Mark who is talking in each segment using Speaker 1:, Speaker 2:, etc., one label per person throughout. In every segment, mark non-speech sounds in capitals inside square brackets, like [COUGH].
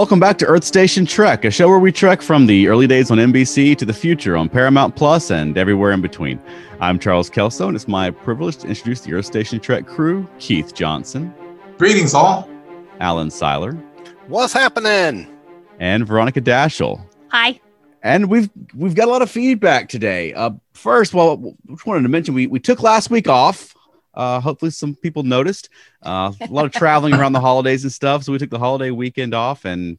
Speaker 1: Welcome back to Earth Station Trek, a show where we trek from the early days on NBC to the future on Paramount Plus and everywhere in between. I'm Charles Kelso, and it's my privilege to introduce the Earth Station Trek crew Keith Johnson,
Speaker 2: Greetings, all.
Speaker 1: Alan Seiler,
Speaker 3: What's happening?
Speaker 1: and Veronica Dashel.
Speaker 4: Hi.
Speaker 1: And we've we've got a lot of feedback today. Uh, first, well, just wanted to mention we we took last week off. Uh, hopefully, some people noticed uh, a lot of traveling around the holidays and stuff. So we took the holiday weekend off, and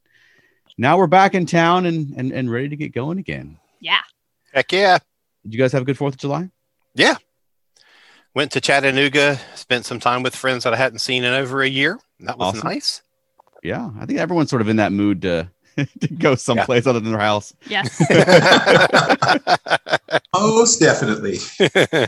Speaker 1: now we're back in town and and, and ready to get going again.
Speaker 4: Yeah.
Speaker 3: Heck yeah.
Speaker 1: Did you guys have a good Fourth of July?
Speaker 3: Yeah. Went to Chattanooga, spent some time with friends that I hadn't seen in over a year. That was
Speaker 1: Awesome.
Speaker 3: nice.
Speaker 1: Yeah, I think everyone's sort of in that mood to [LAUGHS] to go someplace other than their house.
Speaker 4: Yes. [LAUGHS]
Speaker 2: Most definitely. [LAUGHS]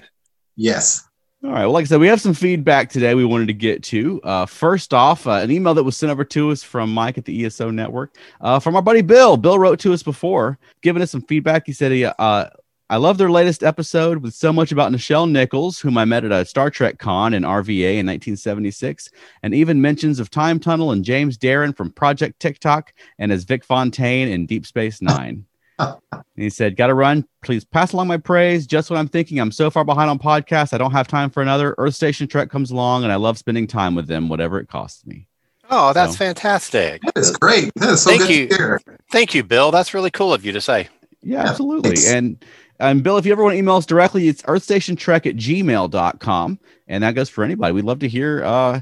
Speaker 2: Yes.
Speaker 1: All right. Well, like I said, we have some feedback today we wanted to get to. Uh, first off, uh, an email that was sent over to us from Mike at the ESO Network uh, from our buddy Bill. Bill wrote to us before, giving us some feedback. He said, he, uh, I love their latest episode with so much about Nichelle Nichols, whom I met at a Star Trek con in RVA in 1976, and even mentions of Time Tunnel and James Darren from Project Tic-Toc and as Vic Fontaine in Deep Space Nine. [LAUGHS] And he said, Gotta run. Please pass along my praise. Just what I'm thinking I'm so far behind on podcasts, I don't have time for another. Earth Station Trek comes along, and I love spending time with them, whatever it costs me.
Speaker 3: oh, that's
Speaker 1: So-
Speaker 3: fantastic.
Speaker 2: That is great. That is so
Speaker 3: Thank
Speaker 2: good
Speaker 3: you.
Speaker 2: to hear.
Speaker 3: Thank you, Bill. That's really cool of you to say.
Speaker 1: Yeah,
Speaker 2: Yeah,
Speaker 1: absolutely.
Speaker 2: thanks.
Speaker 1: And and Bill, if you ever want to email us directly, it's earthstationtrek at gmail.com. And that goes for anybody. We'd love to hear. Uh,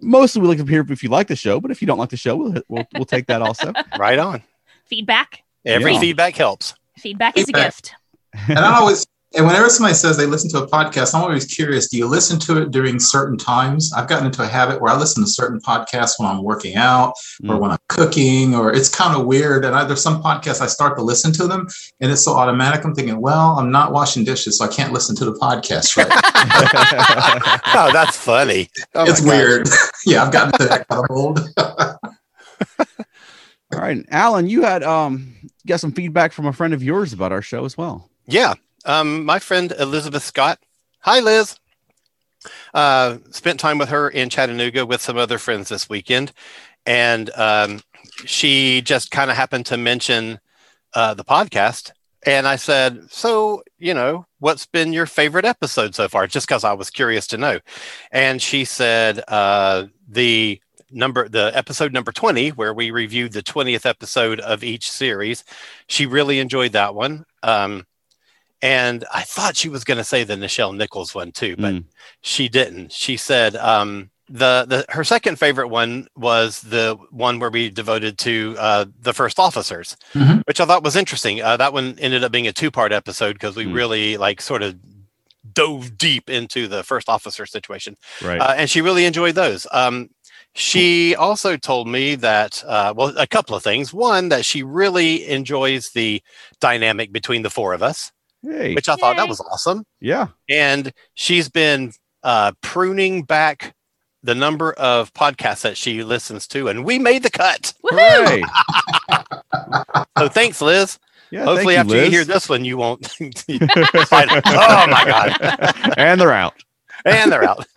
Speaker 1: mostly we like to hear if you like the show, but if you don't like the show, we'll we'll, we'll take that also. [LAUGHS]
Speaker 3: Right on.
Speaker 4: Feedback.
Speaker 3: Every
Speaker 1: Yeah.
Speaker 3: feedback helps.
Speaker 4: Feedback is a gift.
Speaker 2: And I always, and whenever somebody says they listen to a podcast, I'm always curious do you listen to it during certain times? I've gotten into a habit where I listen to certain podcasts when I'm working out or
Speaker 1: Mm.
Speaker 2: when I'm cooking, or it's kind of weird. And I, there's some podcasts I start to listen to them and it's so automatic. I'm thinking, well, I'm not washing dishes, so I can't listen to the podcast, right? [LAUGHS] [LAUGHS]
Speaker 3: Oh, that's funny. Oh
Speaker 2: it's weird. [LAUGHS] yeah, I've gotten to that kind of mold.
Speaker 1: All right, Alan, you had um got some feedback from a friend of yours about our show as well.
Speaker 3: Yeah. Um, my friend Elizabeth Scott. Hi, Liz. Uh, spent time with her in Chattanooga with some other friends this weekend. And um, she just kind of happened to mention uh, the podcast. And I said, So, you know, what's been your favorite episode so far? Just because I was curious to know. And she said, uh, The number, the episode number 20, where we reviewed the 20th episode of each series. She really enjoyed that one. Um, and I thought she was going to say the Nichelle Nichols one too, but
Speaker 1: Mm.
Speaker 3: she didn't. She said um, the the her second favorite one was the one where we devoted to uh, the first officers,
Speaker 2: Mhm.
Speaker 3: which I thought was interesting. Uh, that one ended up being a two part episode because we
Speaker 1: Mm.
Speaker 3: really like sort of dove deep into the first officer situation
Speaker 1: Right.
Speaker 3: uh, and she really enjoyed those. Um, she also told me that, uh, well, a couple of things. One, that she really enjoys the dynamic between the four of us,
Speaker 1: hey.
Speaker 3: which I thought that was awesome.
Speaker 1: yeah.
Speaker 3: And she's been uh, pruning back the number of podcasts that she listens to, and we made the cut.
Speaker 4: Woohoo!
Speaker 1: Hooray.
Speaker 3: So thanks, Liz.
Speaker 1: Yeah,
Speaker 3: Hopefully,
Speaker 1: thank
Speaker 3: after you
Speaker 1: Liz.
Speaker 3: hear this one, you won't. [LAUGHS] [LAUGHS] oh my god!
Speaker 1: and they're out.
Speaker 3: And they're out. [LAUGHS]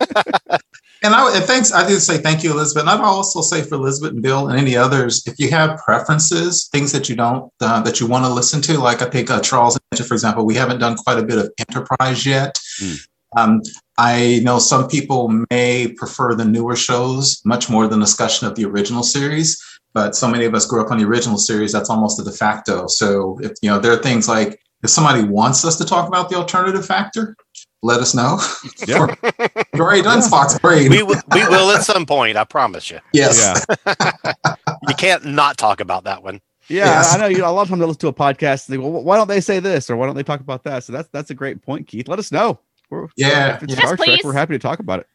Speaker 2: And I and thanks. I did say thank you, Elizabeth. And I'd also say for Elizabeth and Bill and any others, if you have preferences, things that you don't uh, that you want to listen to, like I think uh, Charles mentioned, for example, we haven't done quite a bit of Enterprise yet.
Speaker 1: Mm.
Speaker 2: Um, I know some people may prefer the newer shows much more than discussion of the original series, but so many of us grew up on the original series. That's almost a de facto. So if you know, there are things like if somebody wants us to talk about the alternative factor, let us know.
Speaker 1: Yeah. [LAUGHS]
Speaker 2: We've already done
Speaker 1: Yeah.
Speaker 2: Spock's brain.
Speaker 3: We, w- we will at some point. I promise you.
Speaker 2: yes.
Speaker 1: Yeah. [LAUGHS]
Speaker 3: You can't not talk about that one.
Speaker 1: Yeah,
Speaker 2: Yes.
Speaker 1: I know. You know, a lot of times I listen to a podcast and they go, well, "Why don't they say this or why don't they talk about that?" So that's that's a great point, Keith. Let us know. We're,
Speaker 2: Yeah,
Speaker 1: if it's
Speaker 2: yeah.
Speaker 1: Star
Speaker 4: Yes,
Speaker 1: Trek, we're happy to talk about it.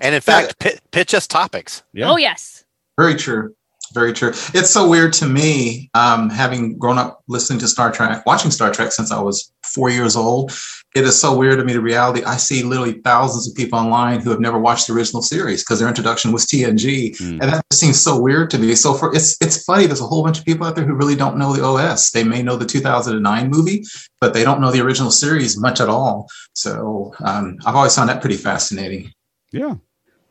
Speaker 3: And in fact, pi- pitch us topics.
Speaker 1: Yeah.
Speaker 4: Oh yes.
Speaker 2: Very true. very true. It's so weird to me, um, having grown up listening to Star Trek, watching Star Trek since I was four years old. It is so weird to me the reality. I see literally thousands of people online who have never watched the original series because their introduction was TNG, mm. and that seems so weird to me. So for it's it's funny. There's a whole bunch of people out there who really don't know the OS. They may know the 2009 movie, but they don't know the original series much at all. So um, I've always found that pretty fascinating.
Speaker 1: Yeah,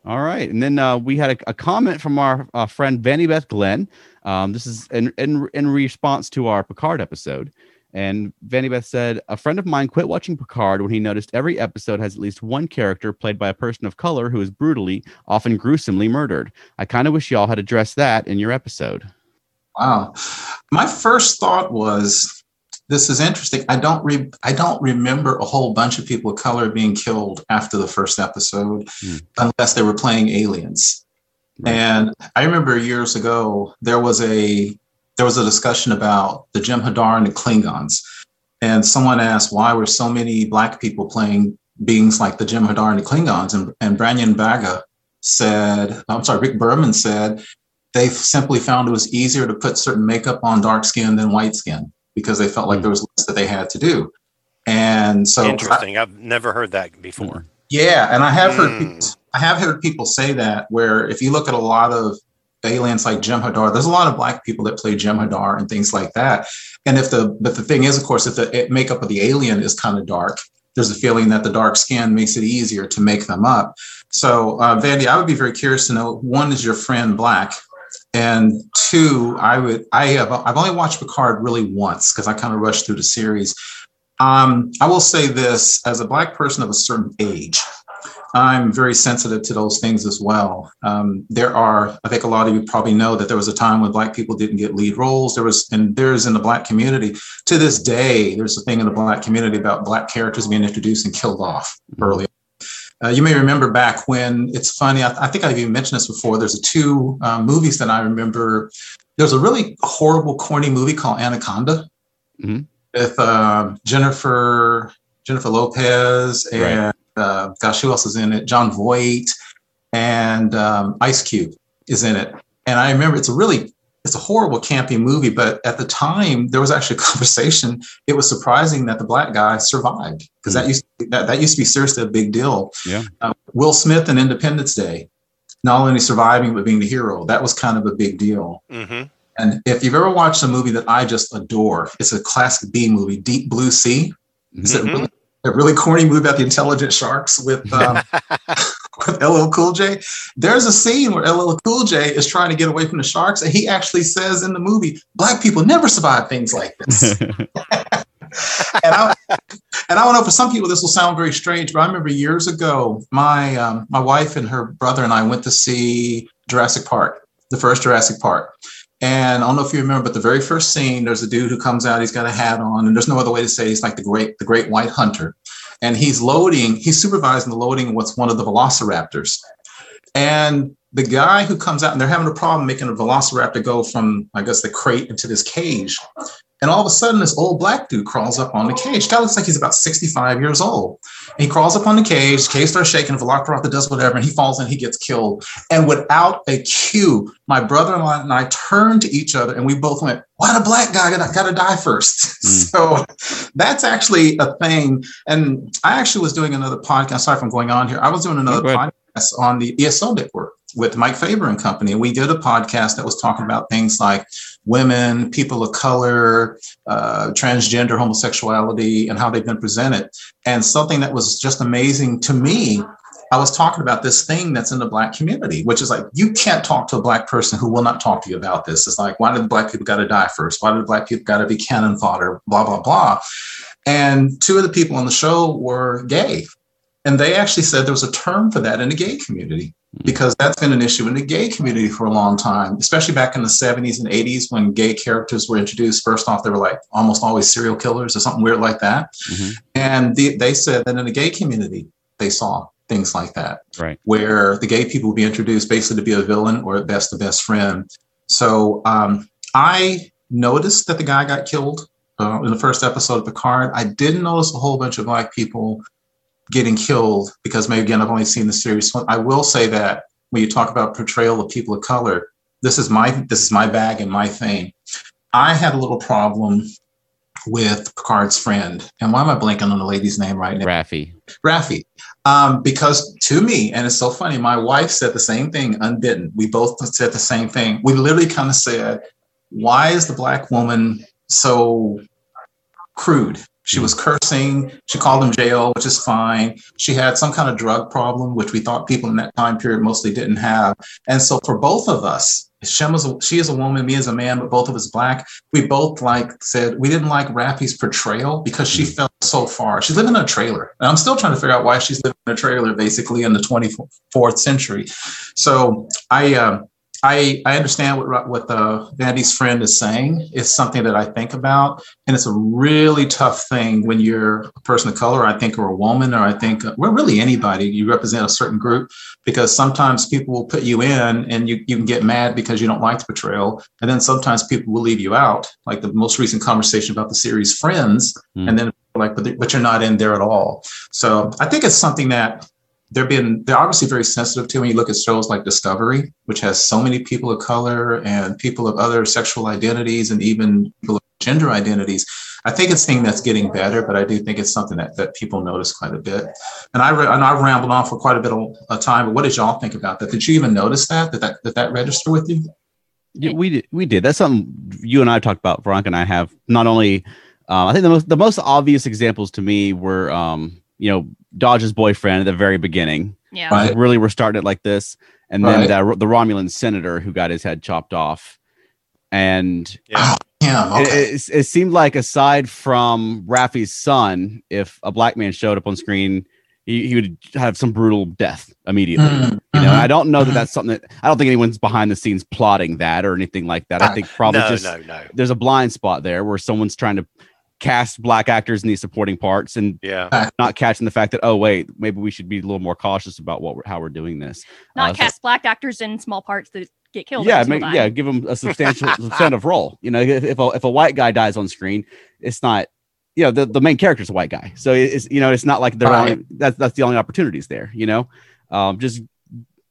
Speaker 1: all right, and then uh, we had a, a, comment from our uh, friend Vanny Beth Glenn. Um, this is in, in in response to our Picard episode, and Vanny Beth said, "A friend of mine quit watching Picard when he noticed every episode has at least one character played by a person of color who is brutally, often gruesomely murdered. I kind of wish y'all had addressed that in your episode."
Speaker 2: Wow, my first thought was this is interesting. I don't re- I don't remember a whole bunch of people of color being killed after the first episode, mm. unless they were playing aliens. Right. And I remember years ago there was a there was a discussion about the Jem'Hadar and the Klingons, and someone asked why were so many black people playing beings like the Jem'Hadar and the Klingons, and, and Brannon Braga said, I'm sorry, Rick Berman said they simply found it was easier to put certain makeup on dark skin than white skin because they felt like hmm. there was less that they had to do. And so
Speaker 3: interesting. I, have never heard that before.
Speaker 2: Yeah, and I have heard hmm. people, I have heard people say that where if you look at a lot of aliens like Jem'Hadar. there's a lot of black people that play Jem'Hadar and things like that. And if the but the thing is, of course, if the makeup of the alien is kind of dark, there's a feeling that the dark skin makes it easier to make them up. So, uh, Vandy, I would be very curious to know: one, is your friend black? And two, I would I have I've only watched Picard really once because I kind of rushed through the series. Um, I will say this as a black person of a certain age, I'm very sensitive to those things as well. Um, there are, I think a lot of you probably know that there was a time when black people didn't get lead roles. There was, and there's in the black community to this day, there's a thing in the black community about black characters being introduced and killed off early uh, you may remember back when it's funny. I, I, think I've even mentioned this before. There's a two uh, movies that I remember. There's a really horrible, corny movie called Anaconda mm-hmm. with uh, Jennifer Jennifer Lopez and right. Uh, gosh, who else is in it? Jon Voight and um, Ice Cube is in it. And I remember it's a really it's a horrible campy movie but at the time there was actually a [LAUGHS] conversation it was surprising that the black guy survived because mm that used to, that, that used to be seriously a big deal
Speaker 1: yeah uh,
Speaker 2: will smith in independence day not only surviving but being the hero that was kind of a big deal mm-hmm. and if you've ever watched a movie that i just adore it's a classic b movie deep blue sea mm-hmm. it really a really corny movie about the intelligent sharks with um, [LAUGHS] with LL Cool J. There's a scene where LL Cool J is trying to get away from the sharks, and he actually says in the movie, "Black people never survive things like this." [LAUGHS] and I and I don't know for some people this will sound very strange, but I remember years ago, my um, my wife and her brother and I went to see Jurassic Park, the first Jurassic Park. And I don't know if you remember, but the very first scene, there's a dude who comes out. He's got a hat on, and there's no other way to say he's like the great, the great white hunter. And he's loading. He's supervising the loading of what's one of the Velociraptors. And the guy who comes out, and they're having a problem making a Velociraptor go from, I guess, the crate into this cage. And all of a sudden, this old black dude crawls up on the cage. Guy looks like he's about 65 years old. And he crawls up on the cage, cage starts shaking, Velociraptor does whatever, and he falls in, he gets killed. And without a cue, my brother in law and I turned to each other and we both went, Why the black guy gotta, gotta die first? [LAUGHS] Mm. so that's actually a thing. And I actually was doing another podcast. Sorry if I'm going on here. I was doing another podcast on the ESO network with Mike Faber and company. We did a podcast that was talking about things like women, people of color, uh, transgender homosexuality, and how they've been presented. And something that was just amazing to me, I was talking about this thing that's in the Black community, which is like, you can't talk to a Black person who will not talk to you about this. It's like, why did Black people got to die first? Why did Black people got to be cannon fodder? Blah, blah, blah. And two of the people on the show were gay. And they actually said there was a term for that in the gay community because that's been an issue in the gay community for a long time, especially back in the 70s and 80s when gay characters were introduced. First off, they were like almost always serial killers or something weird like that. Mm-hmm. And the, they said that in the gay community, they saw things like that,
Speaker 1: right?
Speaker 2: Where the gay people would be introduced basically to be a villain or at best the best friend. So um, I noticed that the guy got killed uh, in the first episode of Picard. I didn't notice a whole bunch of black people getting killed because maybe again I've only seen the series. One I will say that when you talk about portrayal of people of color, this is my this is my bag and my thing. I had a little problem with Picard's friend. And why am I blanking on the lady's name right now?
Speaker 1: Raffi.
Speaker 2: Raffi. Um, because to me, and it's so funny, my wife said the same thing unbidden. We both said the same thing. We literally kind of said, why is the black woman so crude? She was cursing. She called him JL, which is fine. She had some kind of drug problem, which we thought people in that time period mostly didn't have. And so for both of us, Shem is a, she is a woman, me as a man, but both of us black. We both like said we didn't like Raffi's portrayal because she mm. felt so far. She's living in a trailer, and I'm still trying to figure out why she's living in a trailer, basically in the 24th century. So I. Uh, I, I understand what what the Vandy's friend is saying. It's something that I think about, and it's a really tough thing when you're a person of color, I think, or a woman, or I think, well, really anybody. You represent a certain group because sometimes people will put you in, and you you can get mad because you don't like the portrayal, and then sometimes people will leave you out, like the most recent conversation about the series Friends, mm. and then like, but, but you're not in there at all. So I think it's something that they're being they're obviously very sensitive to when you look at shows like Discovery, which has so many people of color and people of other sexual identities and even people of gender identities. I think it's thing that's getting better, but I do think it's something that, that people notice quite a bit. And I and I've rambled on for quite a bit of time. But what did y'all think about that? Did you even notice that? Did that did that register with you?
Speaker 1: Yeah, we did. We did. That's something you and I talked about. Veronica and I have not only. Uh, I think the most the most obvious examples to me were um, you know, Dahj's boyfriend at the very beginning.
Speaker 5: Yeah.
Speaker 1: Right. Really, we're starting it like this. And then right. the Romulan senator who got his head chopped off. And
Speaker 2: yeah, oh, okay.
Speaker 1: it, it, it, seemed like, aside from Raffi's son, if a black man showed up on screen, he, he would have some brutal death immediately. Mm-hmm. You know, I don't know that mm-hmm. that's something that I don't think anyone's behind the scenes plotting that or anything like that. I think probably no, just no, no. there's a blind spot there where someone's trying to cast black actors in these supporting parts and
Speaker 3: yeah.
Speaker 1: not catching the fact that oh wait maybe we should be a little more cautious about what we're, how we're doing this.
Speaker 4: Not uh, cast so, black actors in small parts that get killed
Speaker 1: yeah make, yeah give them a substantial [LAUGHS] substantive role. You know if, if a, if a white guy dies on screen it's not you know the, the main character is a white guy. So it's you know it's not like they're right. only that's that's the only opportunities there you know? Um, just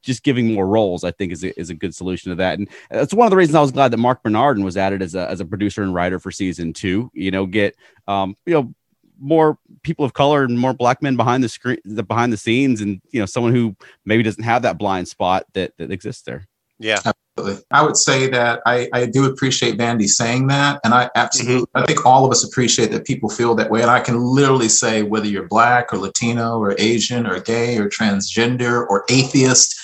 Speaker 1: just giving more roles, I think, is a, is a good solution to that. And that's one of the reasons I was glad that Marc Bernardin was added as a, as a producer and writer for season two. You know, get um, you know more people of color and more black men behind the screen, the behind the scenes, and you know, someone who maybe doesn't have that blind spot that that exists there.
Speaker 3: Yeah.
Speaker 2: Absolutely. I would say that I, I do appreciate Vandy saying that. And I absolutely, mm-hmm. I think all of us appreciate that people feel that way. And I can literally say whether you're black or Latino or Asian or gay or transgender or atheist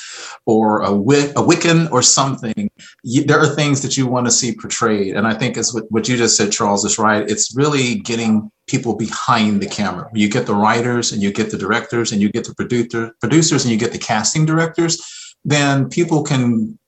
Speaker 2: or a, a Wiccan or something, you, there are things that you want to see portrayed. And I think it's what, what you just said, Charles, is right. It's really getting people behind the camera. You get the writers and you get the directors and you get the producer, producers and you get the casting directors, then people can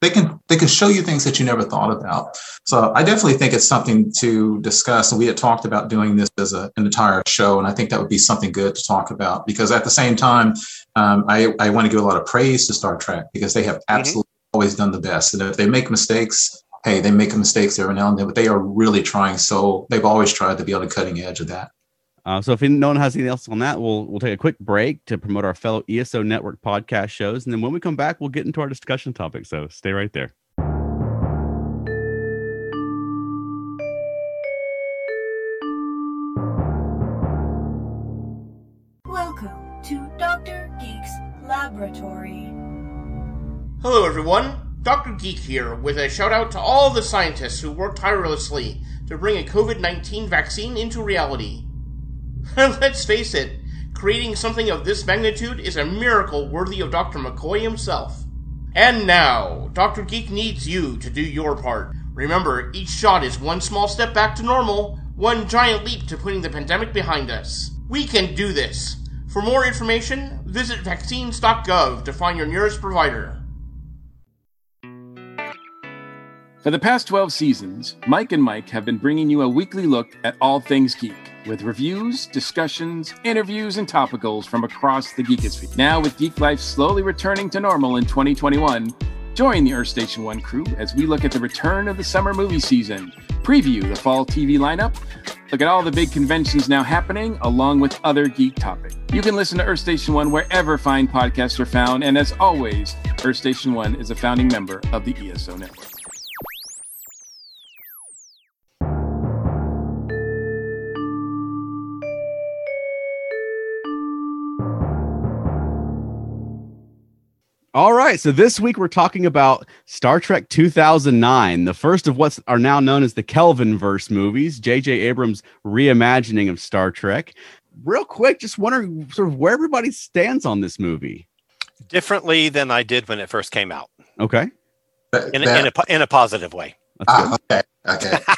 Speaker 2: they can they can show you things that you never thought about. So I definitely think it's something to discuss. And we had talked about doing this as a, an entire show, and I think that would be something good to talk about because at the same time, um, I, I want to give a lot of praise to Star Trek because they have mm-hmm. absolutely mm-hmm. always done the best. And if they make mistakes, hey, they make mistakes every now and then, but they are really trying. So they've always tried to be on the cutting edge of that.
Speaker 1: Uh, so if no one has anything else on that, we'll we'll take a quick break to promote our fellow ESO Network podcast shows, and then when we come back, we'll get into our discussion topic. So stay right there.
Speaker 6: Laboratory.
Speaker 7: Hello, everyone. Dr. Geek here with a shout out to all the scientists who worked tirelessly to bring a COVID 19 vaccine into reality. [LAUGHS] Let's face it, creating something of this magnitude is a miracle worthy of Dr. McCoy himself. And now, Dr. Geek needs you to do your part. Remember, each shot is one small step back to normal, one giant leap to putting the pandemic behind us. We can do this. For more information, visit vaccines.gov to find your nearest provider.
Speaker 8: For the past 12 seasons, Mike and Mike have been bringing you a weekly look at all things geek with reviews, discussions, interviews, and topicals from across the geekosphere. Now, with Geek Life slowly returning to normal in 2021, join the Earth Station One crew as we look at the return of the summer movie season, preview the fall TV lineup, Look at all the big conventions now happening, along with other geek topics. You can listen to Earth Station One wherever fine podcasts are found, and as always, Earth Station One is a founding member of the ESO network.
Speaker 1: All right, so this week we're talking about Star Trek 2009, the first of what are now known as the Kelvin verse movies, J.J. Abrams' reimagining of Star Trek. Real quick, just wondering sort of where everybody stands on this movie.
Speaker 3: Differently than I did when it first came out,
Speaker 1: Okay,
Speaker 2: That-
Speaker 3: in, a,
Speaker 2: that-
Speaker 3: in, a, in a positive way.
Speaker 1: That's good.
Speaker 2: ah, okay, okay. [LAUGHS]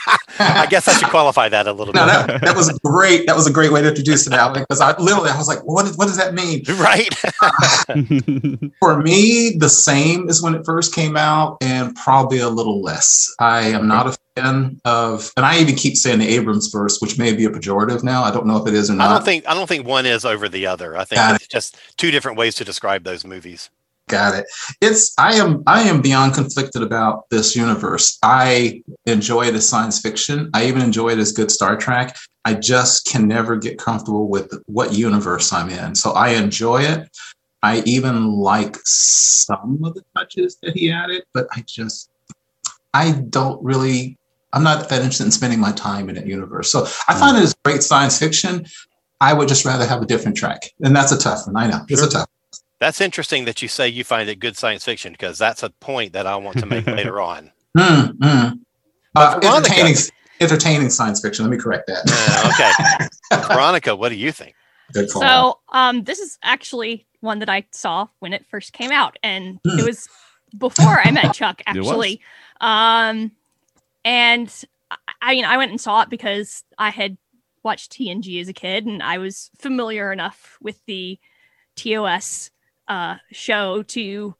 Speaker 3: I guess I should qualify that a little
Speaker 2: No,
Speaker 3: bit.
Speaker 2: that, that was great. That was a great way to introduce it, Alec, because I literally I was like, what, what does that mean? [LAUGHS]
Speaker 3: Right? [LAUGHS]
Speaker 2: For me, the same as when it first came out, and probably a little less. I am not a fan of, and I even keep saying the Abrams verse, which may be a pejorative now. I don't know if it is or not.
Speaker 3: I don't think I don't think one is over the other. I think
Speaker 2: Got
Speaker 3: it's just two different ways to describe those movies.
Speaker 2: Got it. It's I am I am beyond conflicted about this universe. I enjoy it as science fiction. I even enjoy it as good Star Trek. I just can never get comfortable with what universe I'm in. So I enjoy it. I even like some of the touches that he added, but I just I don't really I'm not that interested in spending my time in that universe. So I find it as great science fiction. I would just rather have a different track. And that's a tough one. I know. It's a tough
Speaker 3: That's interesting that you say you find it good science fiction because that's a point that I want to make later [LAUGHS] on.
Speaker 2: Mm, mm. Uh,
Speaker 3: Veronica-
Speaker 2: entertaining, entertaining science fiction. Let me correct that.
Speaker 3: Uh, okay, [LAUGHS] Veronica, what do you think?
Speaker 2: Good call.
Speaker 4: So, um, this is actually one that I saw when it first came out, and
Speaker 2: Hmm.
Speaker 4: it was before I met Chuck, [LAUGHS] actually. Um, and I- I mean, I went and saw it because I had watched TNG as a kid, and I was familiar enough with the TOS uh, show to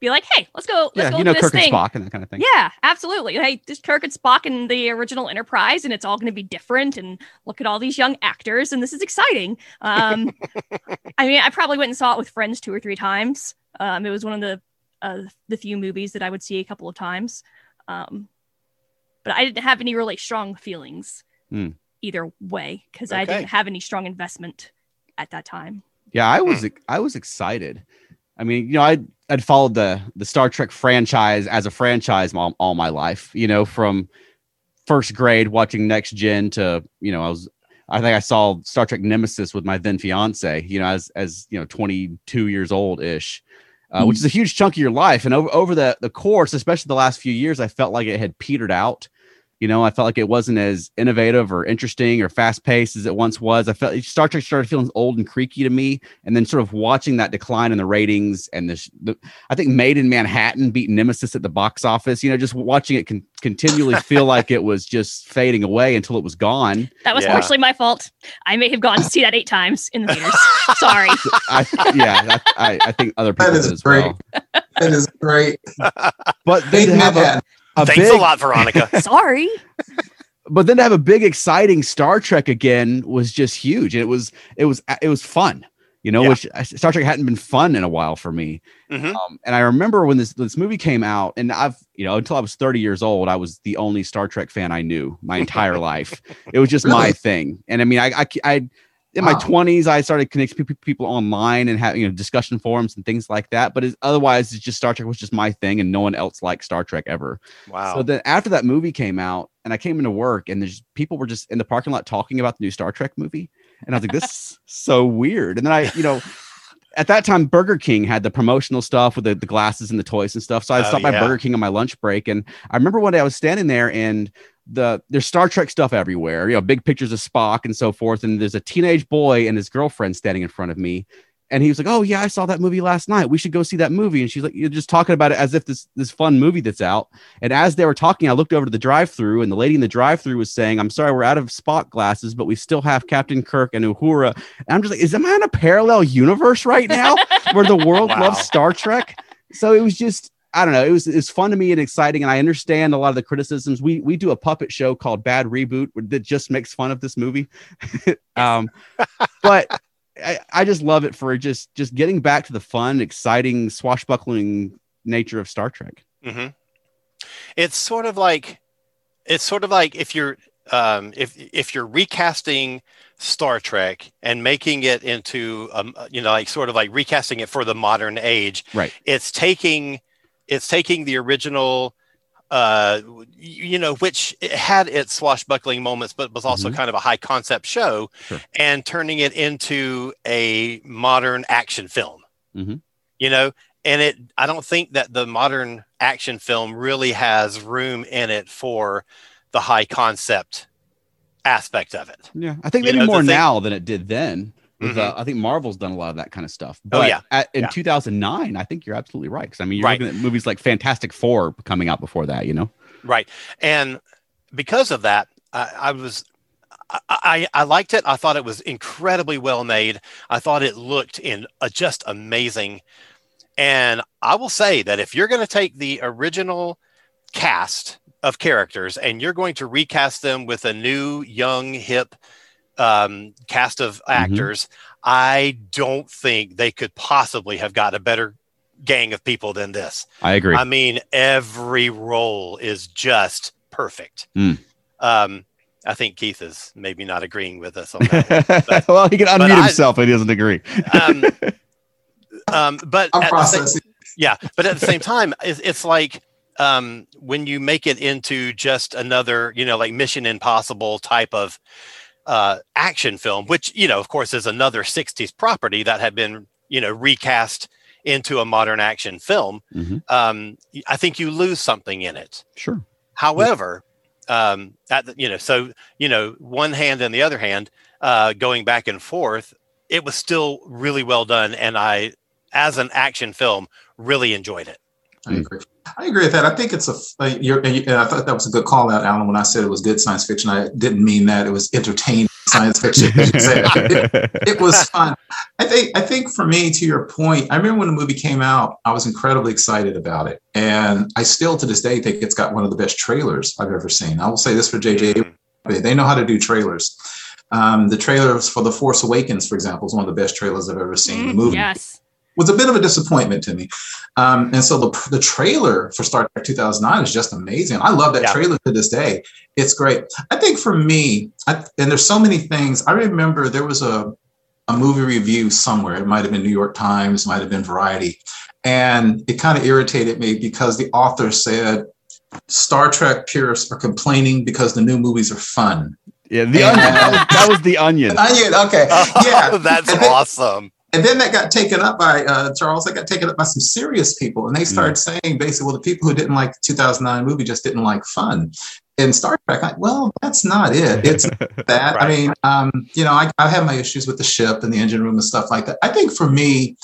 Speaker 4: be like, "Hey, let's go, let's
Speaker 1: yeah,
Speaker 4: go
Speaker 1: you know
Speaker 4: this
Speaker 1: Kirk
Speaker 4: thing."
Speaker 1: and Spock and that kind of thing.
Speaker 4: Yeah, absolutely. Hey, just Kirk and Spock in the original Enterprise, and it's all going to be different. And look at all these young actors, and this is exciting. Um, [LAUGHS] I mean, I probably went and saw it with friends two or three times. Um, it was one of the uh, the few movies that I would see a couple of times. Um, but I didn't have any really strong feelings
Speaker 1: Hmm.
Speaker 4: either way because I didn't have any strong investment at that time.
Speaker 1: Yeah, I was I was excited. I mean, you know, I I'd followed the the Star Trek franchise as a franchise all, all my life. You know, from first grade watching Next Gen to you know, I was I think I saw Star Trek Nemesis with my then fiance. You know, as as you know, twenty two years old ish. Uh, which is a huge chunk of your life, and over over the the course, especially the last few years, I felt like it had petered out. You know, I felt like it wasn't as innovative or interesting or fast paced as it once was. I felt Star Trek started feeling old and creaky to me, and then sort of watching that decline in the ratings and the, the I think Maid in Manhattan beat Nemesis at the box office. You know, just watching it con- continually feel like it was just fading away until it was gone.
Speaker 4: That was
Speaker 3: Yeah.
Speaker 4: partially my fault. I may have gone to see that eight times in the theaters. Sorry. [LAUGHS]
Speaker 1: I, yeah, I, I, I think other people
Speaker 2: That
Speaker 1: did as
Speaker 2: great.
Speaker 1: well.
Speaker 2: that is great.
Speaker 1: But they have a,
Speaker 2: Manhattan.
Speaker 1: A
Speaker 3: Thanks
Speaker 1: big,
Speaker 3: a lot, Veronica. [LAUGHS]
Speaker 4: Sorry.
Speaker 1: but then to have a big exciting Star Trek again was just huge. And it was it was it was fun, you know,
Speaker 3: Yeah.
Speaker 1: which Star Trek hadn't been fun in a while for me.
Speaker 3: Mhm.
Speaker 1: Um, and I remember when this this movie came out, and I've you know until I was 30 years old, I was the only Star Trek fan I knew my entire [LAUGHS] life. It was just my thing. And I mean, I I, I in my 20s, I started connecting people online and having you know discussion forums and things like that. But it's, otherwise, it's just Star Trek was just my thing, and no one else liked Star Trek ever.
Speaker 3: Wow.
Speaker 1: So then after that movie came out, and I came into work, and there's people were just in the parking lot talking about the new Star Trek movie, and I was like, "This is [LAUGHS] so weird." And then I, you know, [LAUGHS] at that time, Burger King had the promotional stuff with the, the glasses and the toys and stuff. So I
Speaker 3: Oh,
Speaker 1: stopped by. Burger King on my lunch break, and I remember one day I was standing there, and the there's Star Trek stuff everywhere, you know, big pictures of Spock and so forth, and there's a teenage boy and his girlfriend standing in front of me. And he was like, "Oh yeah, I saw that movie last night. We should go see that movie." And she's like, "You're just talking about it as if this this fun movie that's out." And as they were talking, I looked over to the drive-through, and the lady in the drive-through was saying, "I'm sorry, we're out of Spock glasses, but we still have Captain Kirk and Uhura." And I'm just like, "Is am I in a parallel universe right now where the world [LAUGHS]
Speaker 3: Wow.
Speaker 1: loves Star Trek?" So it was just. I don't know. It was it's fun to me and exciting, and I understand a lot of the criticisms. We we do a puppet show called Bad Reboot that just makes fun of this movie, [LAUGHS] um, but I, I just love it for just just getting back to the fun, exciting, swashbuckling nature of Star Trek.
Speaker 3: hmm It's sort of like it's sort of like if you're um, if if you're recasting Star Trek and making it into um, you know like sort of like recasting it for the modern age,
Speaker 1: Right.
Speaker 3: it's taking it's taking the original uh you know which it had its swashbuckling moments but was also
Speaker 1: Mhm.
Speaker 3: kind of a high concept show
Speaker 1: Sure.
Speaker 3: and turning it into a modern action film
Speaker 1: Mhm.
Speaker 3: you know and it i don't think that the modern action film really has room in it for the high concept aspect of it
Speaker 1: Yeah, I think
Speaker 3: You
Speaker 1: maybe
Speaker 3: know,
Speaker 1: more
Speaker 3: thing-
Speaker 1: now than it did then.
Speaker 3: Mhm.
Speaker 1: uh, I think Marvel's done a lot of that kind of stuff.
Speaker 3: Oh,
Speaker 1: But
Speaker 3: yeah.
Speaker 1: at, in
Speaker 3: Yeah.
Speaker 1: 2009, I think you're absolutely right. Because I mean, you're
Speaker 3: Right.
Speaker 1: looking at movies like Fantastic Four coming out before that. You know,
Speaker 3: Right. And because of that, I, I was I, I, I liked it. I thought it was incredibly well made. I thought it looked in uh, just amazing. And I will say that if you're going to take the original cast of characters and you're going to recast them with a new, young, hip um, cast of actors, I don't think they could possibly have got a better gang of people than this.
Speaker 1: I agree.
Speaker 3: I mean, every role is just perfect.
Speaker 1: Mm.
Speaker 3: Um, I think Keith is maybe not agreeing with us on that. [LAUGHS] but-
Speaker 1: well, he can unmute
Speaker 3: I-
Speaker 1: himself if he doesn't agree.
Speaker 3: um, [LAUGHS] um, but at the same- yeah, but at the same time, it's, it's like um, when you make it into just another, you know, like Mission Impossible type of uh, action film, which you know, of course, is another '60s property that had been, you know, recast into a modern action film.
Speaker 1: Mhm.
Speaker 3: Um, I think you lose something in it.
Speaker 1: Sure.
Speaker 3: However, um, at the, you know, so you know, one hand and the other hand, uh, going back and forth, it was still really well done, and I, as an action film, really enjoyed it.
Speaker 2: I agree. I agree with that. I think it's a. Uh, you're, and you- and I thought that was a good call out, Alan. When I said it was good science fiction, I didn't mean that. It was entertaining science fiction. [LAUGHS] as you said. It, it was fun. I think. I think for me, to your point, I remember when the movie came out, I was incredibly excited about it, and I still to this day think it's got one of the best trailers I've ever seen. I will say this for JJ.
Speaker 3: Mhm.
Speaker 2: They know how to do trailers. Um, the trailers for The Force Awakens, for example, is one of the best trailers I've ever seen. The
Speaker 4: Mm,
Speaker 2: movie
Speaker 4: Yes.
Speaker 2: Was a bit of a disappointment to me. Um, and so the, the trailer for Star Trek 2009 is just amazing. I love that
Speaker 3: Yeah.
Speaker 2: trailer to this day. It's great. I think for me, I, and there's so many things. I remember there was a, a movie review somewhere. It might have been New York Times, might have been Variety. And it kind of irritated me because the author said, Star Trek purists are complaining because the new movies are fun.
Speaker 1: Yeah, the onion. That was, that was the onion.
Speaker 2: Onion, okay. [LAUGHS] Yeah.
Speaker 3: that's
Speaker 2: And then-
Speaker 3: awesome.
Speaker 2: And then that got taken up by uh, Charles. That got taken up by some serious people, and they started saying basically, well, the people who didn't like the 2009 movie just didn't like fun. And Star Trek, like, well, that's not it. It's [LAUGHS] that. I mean, um, you know, I, I have my issues with the ship and the engine room and stuff like that. I think for me,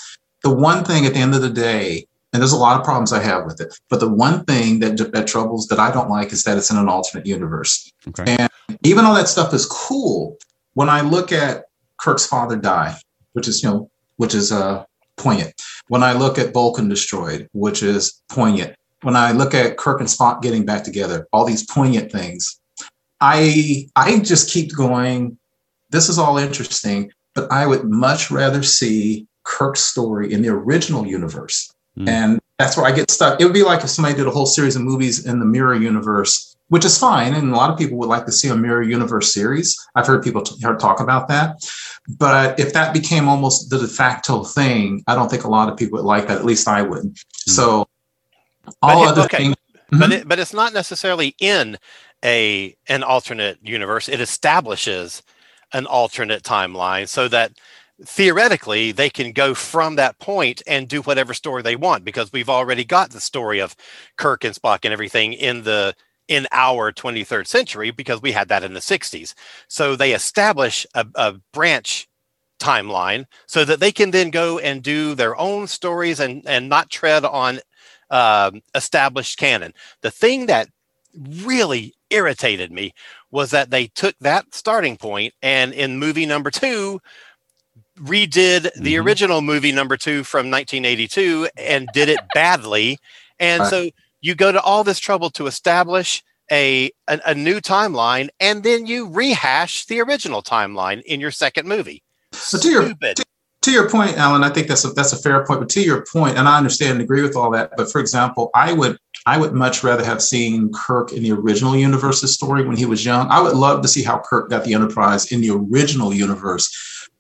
Speaker 2: the one thing at the end of the day, and there's a lot of problems I have with it, but the one thing that that troubles that I don't like is that it's in an alternate universe
Speaker 1: Okay.
Speaker 2: even though that stuff is cool, when I look at Kirk's father die, which is you know, which is uh poignant. When I look at Vulcan destroyed, which is poignant. When I look at Kirk and Spock getting back together, all these poignant things, I I just keep going. This is all interesting, but I would much rather see Kirk's story in the original universe.
Speaker 1: Hmm.
Speaker 2: And that's where I get stuck. It would be like if somebody did a whole series of movies in the mirror universe, which is fine. And a lot of people would like to see a mirror universe series. I've heard people t- heard talk about that. But if that became almost the de facto thing, I don't think a lot of people would like that. At least I wouldn't. So all
Speaker 3: But
Speaker 2: other
Speaker 3: okay.
Speaker 2: things.
Speaker 3: but
Speaker 2: Mhm.
Speaker 3: it, but it's not necessarily in a an alternate universe. It establishes an alternate timeline so that theoretically they can go from that point and do whatever story they want because we've already got the story of Kirk and Spock and everything in the in our 23rd century because we had that in the 60s. So they establish a, a branch timeline so that they can then go and do their own stories and and not tread on um, established canon. The thing that really irritated me was that they took that starting point and in movie number two redid the
Speaker 1: Mhm.
Speaker 3: original movie number two from 1982 and did it badly. And so you go to all this trouble to establish a, a a new timeline and then you rehash the original timeline in your second movie.
Speaker 2: So to your to to your point, Alan, I think that's a, that's a fair point. But to your point, and I understand and agree with all that. But for example, I would I would much rather have seen Kirk in the original universe's story when he was young. I would love to see how Kirk got the Enterprise in the original universe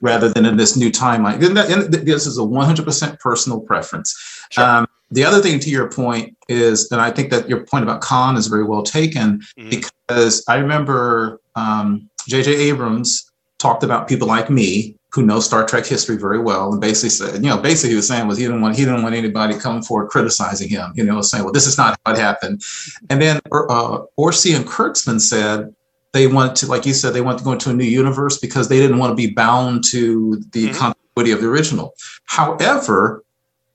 Speaker 2: rather than in this new timeline. And, that, and this is a 100% personal preference.
Speaker 3: Sure.
Speaker 2: Um, the other thing to your point is, and I think that your point about Khan is very well taken,
Speaker 3: Mhm.
Speaker 2: because I remember um, J.J. Abrams talked about people like me who know Star Trek history very well, and basically said, you know, basically he was saying was he didn't want he didn't want anybody coming forward criticizing him, you know, saying, well, this is not how it happened. [LAUGHS] And then uh, Orci and Kurtzman said they wanted to, like you said, they wanted to go into a new universe because they didn't want to be bound to the
Speaker 3: Mhm.
Speaker 2: continuity of the original. However,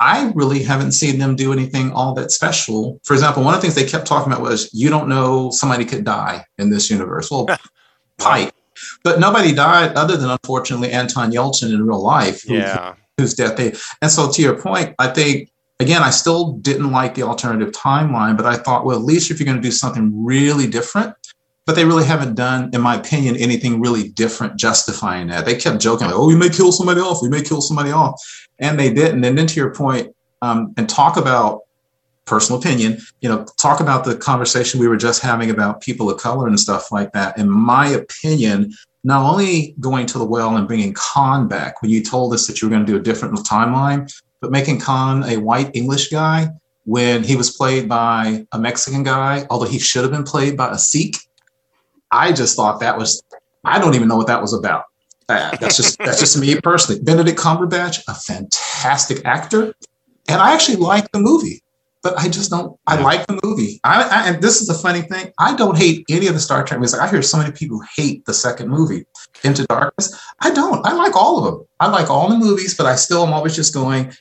Speaker 2: I really haven't seen them do anything all that special. For example, one of the things they kept talking about was you don't know somebody could die in this universe. Well, [LAUGHS] Pike, but nobody died other than unfortunately Anton Yelchin in real life, who,
Speaker 3: Yeah.
Speaker 2: whose death they. And so, to your point, I think again, I still didn't like the alternative timeline, but I thought, well, at least if you're going to do something really different. But they really haven't done, in my opinion, anything really different justifying that. They kept joking, like, oh, we may kill somebody off, we may kill somebody off. And they didn't. And then to your point, um, and talk about personal opinion, you know, talk about the conversation we were just having about people of color and stuff like that. In my opinion, not only going to the well and bringing Khan back when you told us that you were going to do a different timeline, but making Khan a white English guy when he was played by a Mexican guy, although he should have been played by a Sikh. I just thought that was, I don't even know what that was about. Uh, that's just that's just me personally. Benedict Cumberbatch, a fantastic actor, and I actually like the movie, but I just don't. I like the movie. I, I and this is the funny thing. I don't hate any of the Star Trek movies. Like, I hear so many people hate the second movie, Into Darkness. I don't. I like all of them. I like all the movies, but I still am always just going.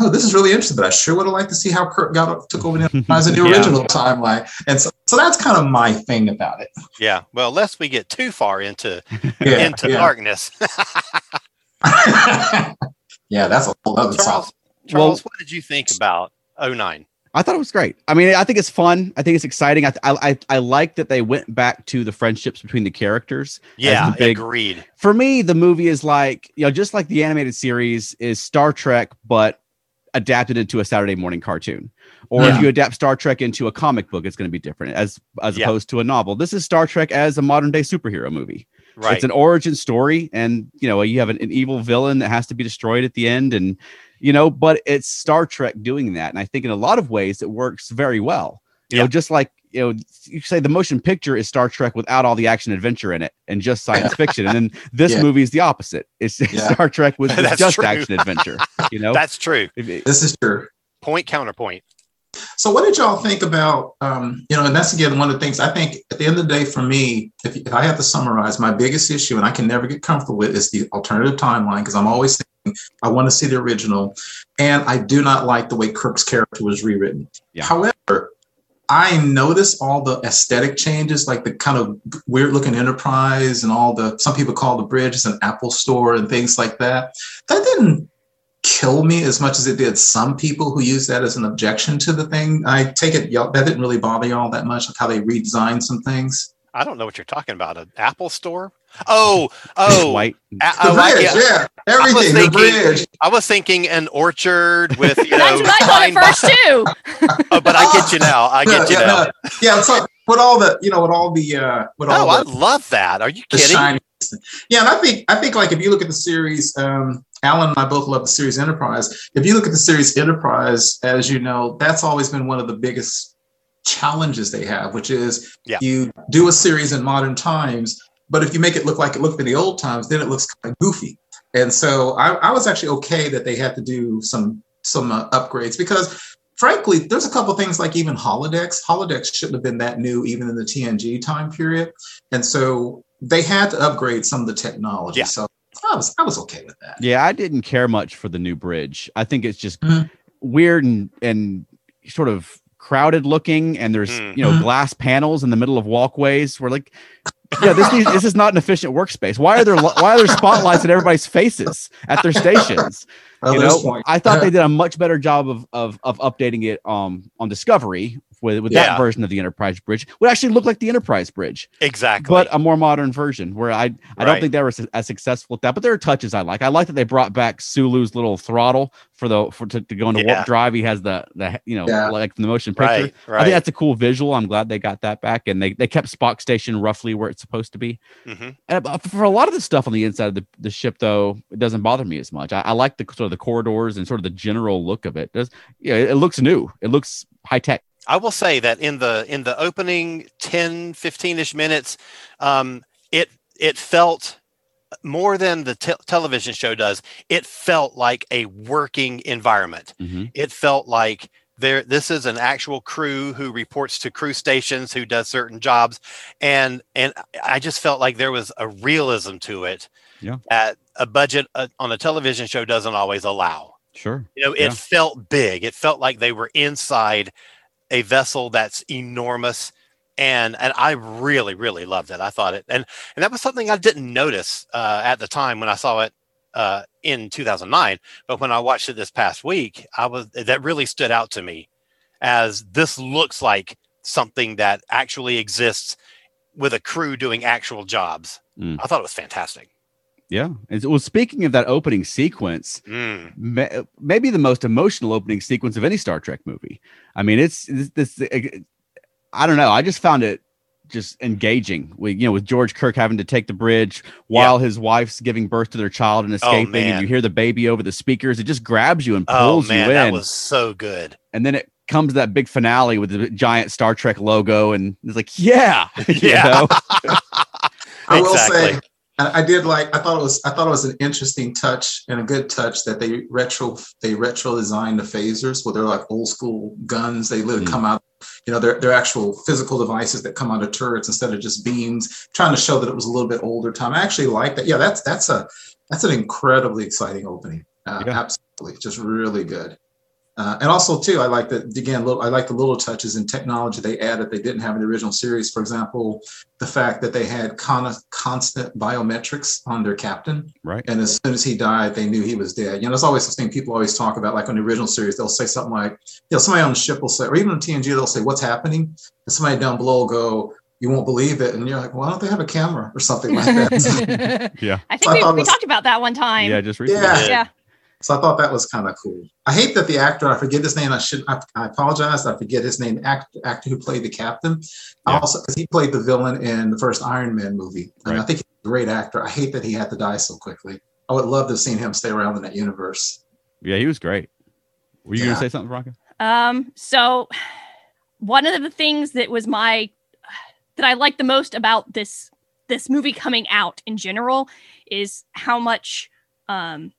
Speaker 2: Oh, this is really interesting, but I sure would have liked to see how Kirk got took over the [LAUGHS] Enterprise in the
Speaker 3: Yeah.
Speaker 2: original timeline, and so, so that's kind of my thing about it.
Speaker 3: Yeah. Well, lest we get too far into [LAUGHS]
Speaker 2: Yeah,
Speaker 3: into
Speaker 2: yeah.
Speaker 3: darkness. [LAUGHS] [LAUGHS]
Speaker 2: yeah, that's a whole other
Speaker 3: Charles,
Speaker 2: topic.
Speaker 3: Charles, what did you think about 09?
Speaker 1: I thought it was great. I mean, I think it's fun. I think it's exciting. I I I, I like that they went back to the friendships between the characters.
Speaker 3: Yeah,
Speaker 1: the big-
Speaker 3: agreed.
Speaker 1: For me, the movie is like you know, just like the animated series is Star Trek, but adapted into a Saturday morning cartoon. Or
Speaker 2: Yeah.
Speaker 1: if you adapt Star Trek into a comic book, it's going to be different as as
Speaker 3: Yeah.
Speaker 1: opposed to a novel. This is Star Trek as a modern day superhero movie.
Speaker 3: Right.
Speaker 1: It's an origin story, and you know you have an, an evil villain that has to be destroyed at the end, and you know, but it's Star Trek doing that, and I think in a lot of ways it works very well. You know, just like you know, you say the motion picture is Star Trek without all the action adventure in it and just science fiction, and then [LAUGHS] this
Speaker 2: Yeah.
Speaker 1: movie is the opposite. It's
Speaker 2: Yeah.
Speaker 1: Star Trek with [LAUGHS] with just
Speaker 3: true.
Speaker 1: action adventure. You know, [LAUGHS]
Speaker 3: That's true.
Speaker 2: This is true.
Speaker 3: Point counterpoint.
Speaker 2: So, what did y'all think about, um, you know, and that's again one of the things I think at the end of the day, for me, if, if I have to summarize, my biggest issue, and I can never get comfortable with, is the alternative timeline because I'm always thinking I want to see the original, and I do not like the way Kirk's character was rewritten.
Speaker 1: Yeah.
Speaker 2: However, I notice all the aesthetic changes, like the kind of weird looking enterprise and all the some people call the bridge as an Apple store and things like that. That didn't kill me as much as it did some people who use that as an objection to the thing. I take it y'all that didn't really bother y'all that much, like how they redesigned some things.
Speaker 3: I don't know what you're talking about. An Apple store? Oh, oh, [LAUGHS]
Speaker 1: white.
Speaker 3: a-
Speaker 2: The
Speaker 3: oh, I,
Speaker 2: bridge,
Speaker 3: yeah.
Speaker 2: yeah, everything. The
Speaker 3: thinking-
Speaker 2: bridge.
Speaker 3: I was thinking an orchard with you know.
Speaker 4: That's what I thought
Speaker 3: pine
Speaker 4: at first too. [LAUGHS]
Speaker 3: Oh, but I get you [LAUGHS] now. I get you
Speaker 2: yeah,
Speaker 3: now.
Speaker 2: no, yeah, so with all the, you know, with all the, uh, with
Speaker 3: Oh,
Speaker 2: all
Speaker 3: Oh,
Speaker 2: I
Speaker 3: love that. Are you kidding?
Speaker 2: Yeah, and I think I think like if you look at the series, um, Alan and I both love the series Enterprise. If you look at the series Enterprise, as you know, that's always been one of the biggest challenges they have, which is
Speaker 3: Yeah.
Speaker 2: you do a series in modern times, but if you make it look like it looked in the old times, then it looks kind of goofy. And so I, I was actually okay that they had to do some some uh, upgrades because frankly, there's a couple things like even holodecks. Holodecks shouldn't have been that new even in the TNG time period, and so they had to upgrade some of the technology.
Speaker 3: Yeah.
Speaker 2: So I was I was okay with that.
Speaker 1: Yeah, I didn't care much for the new bridge. I think it's just
Speaker 2: Mhm.
Speaker 1: weird and and sort of crowded looking, and there's
Speaker 3: Mm.
Speaker 1: you know
Speaker 2: Mhm.
Speaker 1: glass panels in the middle of walkways. We're like, yeah, this needs, this is not an efficient workspace. Why are there why are there spotlights in everybody's faces at their stations? You know,
Speaker 2: point.
Speaker 1: I thought they did a much better job of of of updating it um on Discovery with, with
Speaker 3: Yeah.
Speaker 1: that version of the Enterprise bridge would actually look like the Enterprise bridge,
Speaker 3: Exactly.
Speaker 1: but a more modern version. Where I I don't think they were as successful at that, but there are touches I like. I like that they brought back Sulu's little throttle for the for to, to go into
Speaker 3: Yeah.
Speaker 1: warp drive. He has the the you know
Speaker 2: Yeah.
Speaker 1: like from the motion picture.
Speaker 3: right,
Speaker 1: I think that's a cool visual. I'm glad they got that back, and they, they kept Spock Station roughly where it's supposed to be.
Speaker 3: Mhm.
Speaker 1: And uh, for a lot of the stuff on the inside of the, the ship, though, it doesn't bother me as much. I, I like the sort of the corridors and sort of the general look of it. Does yeah, it, it looks new. It looks high tech.
Speaker 3: I will say that in the in the opening 10 15ish minutes um it it felt more than the te- television show does it felt like a working environment it felt like there this is an actual crew who reports to crew stations who does certain jobs and and i just felt like there was a realism to it
Speaker 1: Yeah.
Speaker 3: that a budget uh, on a television show doesn't always allow
Speaker 1: Sure.
Speaker 3: you know, it
Speaker 1: Yeah.
Speaker 3: felt big. It felt like they were inside a vessel that's enormous. And and I really, really loved it. I thought it and and that was something I didn't notice uh, at the time when I saw it uh, in 2009. But when I watched it this past week, I was that really stood out to me as this looks like something that actually exists with a crew doing actual jobs.
Speaker 1: Mm.
Speaker 3: I thought it was fantastic.
Speaker 1: Yeah. And well, speaking of that opening sequence,
Speaker 3: Mm.
Speaker 1: ma- maybe the most emotional opening sequence of any Star Trek movie. I mean, it's this. this I don't know. I just found it just engaging. With you know, with George Kirk having to take the bridge while his wife's giving birth to their child and escaping, and you hear the baby over the speakers. It just grabs you and
Speaker 3: Oh
Speaker 1: pulls
Speaker 3: man,
Speaker 1: you in.
Speaker 3: that was so good.
Speaker 1: and then it comes to that big finale with the giant Star Trek logo, and it's like, yeah, [LAUGHS] you
Speaker 3: Yeah.
Speaker 1: know? [LAUGHS]
Speaker 2: I will
Speaker 3: Exactly.
Speaker 2: say, I I did like. I thought it was. I thought it was an interesting touch and a good touch that they retro. They retro designed the phasers, where they're like old school guns. They literally
Speaker 1: Mm.
Speaker 2: come out. You know, they're they're actual physical devices that come out of turrets instead of just beams. Trying to show that it was a little bit older time. I actually like that. Yeah, that's that's a that's an incredibly exciting opening. Uh,
Speaker 1: Yeah.
Speaker 2: Absolutely, just really good. Uh, and also too, I like that again. Little, I like the little touches in technology they added they didn't have in the original series. For example, the fact that they had con- constant biometrics on their captain,
Speaker 1: right?
Speaker 2: and as soon as he died, they knew he was dead. You know, there's always this thing people always talk about, like on the original series, they'll say something like, you know, somebody on the ship will say, or even on TNG, they'll say, "What's happening?" And somebody down below will go, "You won't believe it," and you're like, "Why don't they have a camera or something like that?" [LAUGHS] [LAUGHS]
Speaker 1: Yeah.
Speaker 4: I
Speaker 2: I
Speaker 4: think we,
Speaker 2: thought
Speaker 4: we
Speaker 2: was-
Speaker 4: talked about that one time.
Speaker 1: Yeah, just recently.
Speaker 2: Yeah.
Speaker 4: Yeah.
Speaker 2: So I thought that was kind of cool. I hate that the actor, I forget his name. I should, I, I apologize. I forget his name. Act, actor who played the captain.
Speaker 1: Yeah.
Speaker 2: Also, because he played the villain in the first Iron Man movie, and I think he's a great actor. I hate that he had to die so quickly. I would love to have seen him stay around in that universe.
Speaker 1: Yeah, he was great. Were you
Speaker 2: Yeah.
Speaker 1: gonna say something, Veronica?
Speaker 4: Um, so one of the things that was my that I like the most about this this movie coming out in general is how much um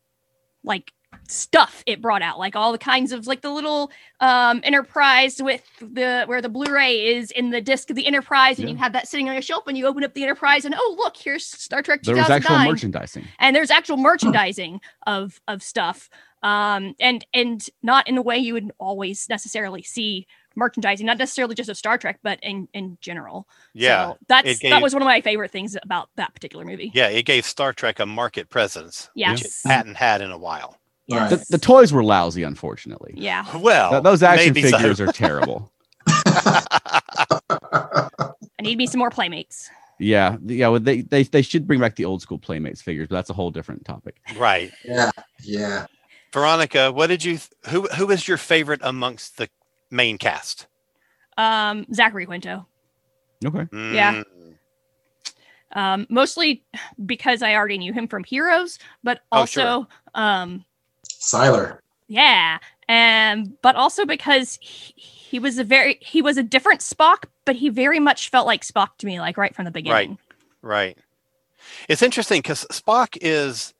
Speaker 4: like stuff it brought out like all the kinds of like the little um enterprise with the where the blu-ray is in the disc of the enterprise and
Speaker 1: Yeah.
Speaker 4: you have that sitting on your shelf and you open up the enterprise and oh look here's star trek
Speaker 1: There was actual
Speaker 4: 2009
Speaker 1: merchandising.
Speaker 4: and there's actual merchandising of of stuff um and and not in the way you would always necessarily see merchandising not necessarily just of star trek but in in general
Speaker 3: Yeah.
Speaker 4: so that's
Speaker 3: it
Speaker 4: that was one of my favorite things about that particular movie
Speaker 3: Yeah, it gave Star Trek a market presence, which it hadn't had in a while.
Speaker 2: Right.
Speaker 1: The, the toys were lousy, unfortunately.
Speaker 4: yeah
Speaker 3: Well,
Speaker 1: Th- those action
Speaker 3: maybe so.
Speaker 1: figures are terrible. [LAUGHS]
Speaker 4: i need me some more playmates
Speaker 1: Yeah, yeah. Well, they, they they should bring back the old school Playmates figures, but that's a whole different topic.
Speaker 3: right.
Speaker 2: yeah, yeah.
Speaker 3: Veronica, what did you? th- Who who is your favorite amongst the main cast?
Speaker 4: um zachary quinto
Speaker 1: Okay.
Speaker 4: Yeah.
Speaker 3: Mm,
Speaker 4: um mostly because i already knew him from heroes but
Speaker 3: Oh,
Speaker 4: also
Speaker 3: sure.
Speaker 4: um
Speaker 2: Sylar.
Speaker 4: Yeah, and but also because he, he was a very he was a different Spock, but he very much felt like Spock to me, like right from the beginning.
Speaker 3: Right. It's interesting because Spock is,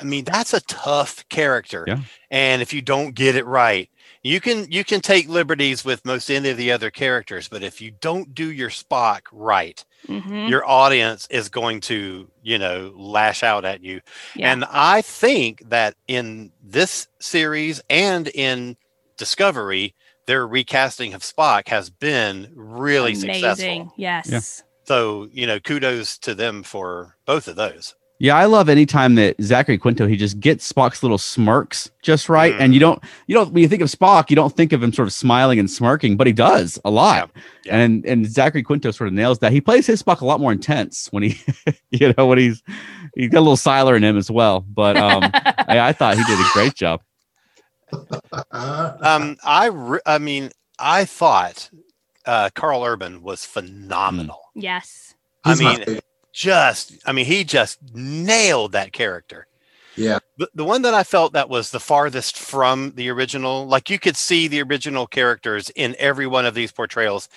Speaker 3: I mean, that's a tough character,
Speaker 1: Yeah.
Speaker 3: and if you don't get it right, you can you can take liberties with most any of the other characters, but if you don't do your Spock right,
Speaker 4: Mhm.
Speaker 3: your audience is going to you know lash out at you.
Speaker 4: Yeah.
Speaker 3: And I think that in this series and in Discovery, their recasting of Spock has been really
Speaker 4: Amazing.
Speaker 3: successful.
Speaker 4: Yes.
Speaker 1: Yeah.
Speaker 3: So, you know, kudos to them for both of those.
Speaker 1: Yeah, I love any time that Zachary Quinto he just gets Spock's little smirks just right, and you don't you don't when you think of Spock, you don't think of him sort of smiling and smirking, but he does a lot.
Speaker 3: Yeah.
Speaker 1: And and Zachary Quinto sort of nails that. He plays his Spock a lot more intense when he, [LAUGHS] you know, when he's he's got a little Sylar in him as well. But um, [LAUGHS] I, I thought he did a great job.
Speaker 3: Um, I re- I mean, I thought uh, Karl Urban was phenomenal.
Speaker 4: yes.
Speaker 3: I
Speaker 2: He's
Speaker 3: mean,
Speaker 2: favorite.
Speaker 3: Just I mean, he just nailed that character.
Speaker 2: yeah,
Speaker 3: The, the one that I felt that was the farthest from the original, like you could see the original characters in every one of these portrayals,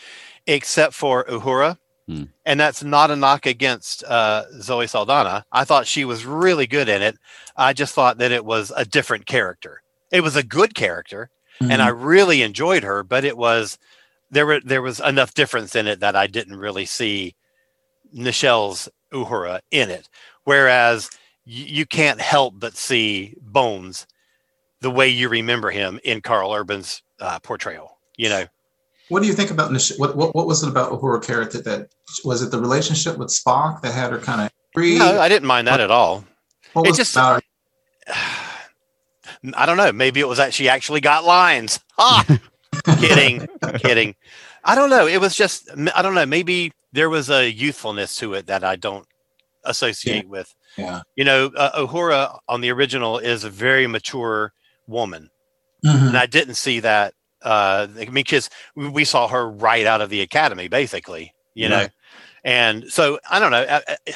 Speaker 3: except for Uhura.
Speaker 1: Hmm.
Speaker 3: And that's not a knock against uh, Zoe Saldana. I thought she was really good in it. I just thought that it was a different character. It was a good character, and I really enjoyed her, but it was there were there was enough difference in it that I didn't really see Nichelle's Uhura in it. Whereas y- you can't help but see Bones the way you remember him in Karl Urban's uh, portrayal. You know,
Speaker 2: What do you think about Nish- what, what what was it about Uhura character that that, was it the relationship with Spock that had her kind of free?
Speaker 3: no, I didn't mind that at all.
Speaker 2: What
Speaker 3: it
Speaker 2: was
Speaker 3: just-
Speaker 2: about- [SIGHS]
Speaker 3: I don't know. Maybe it was that she actually got lines. Ah, [LAUGHS] kidding, kidding. I don't know. It was just I don't know. Maybe there was a youthfulness to it that I don't associate with.
Speaker 2: yeah.
Speaker 3: You know, uh, Uhura on the original is a very mature woman,
Speaker 2: Mhm.
Speaker 3: and I didn't see that. Uh, I mean, because we, we saw her right out of the academy, basically. You know, and so I don't know. I- I-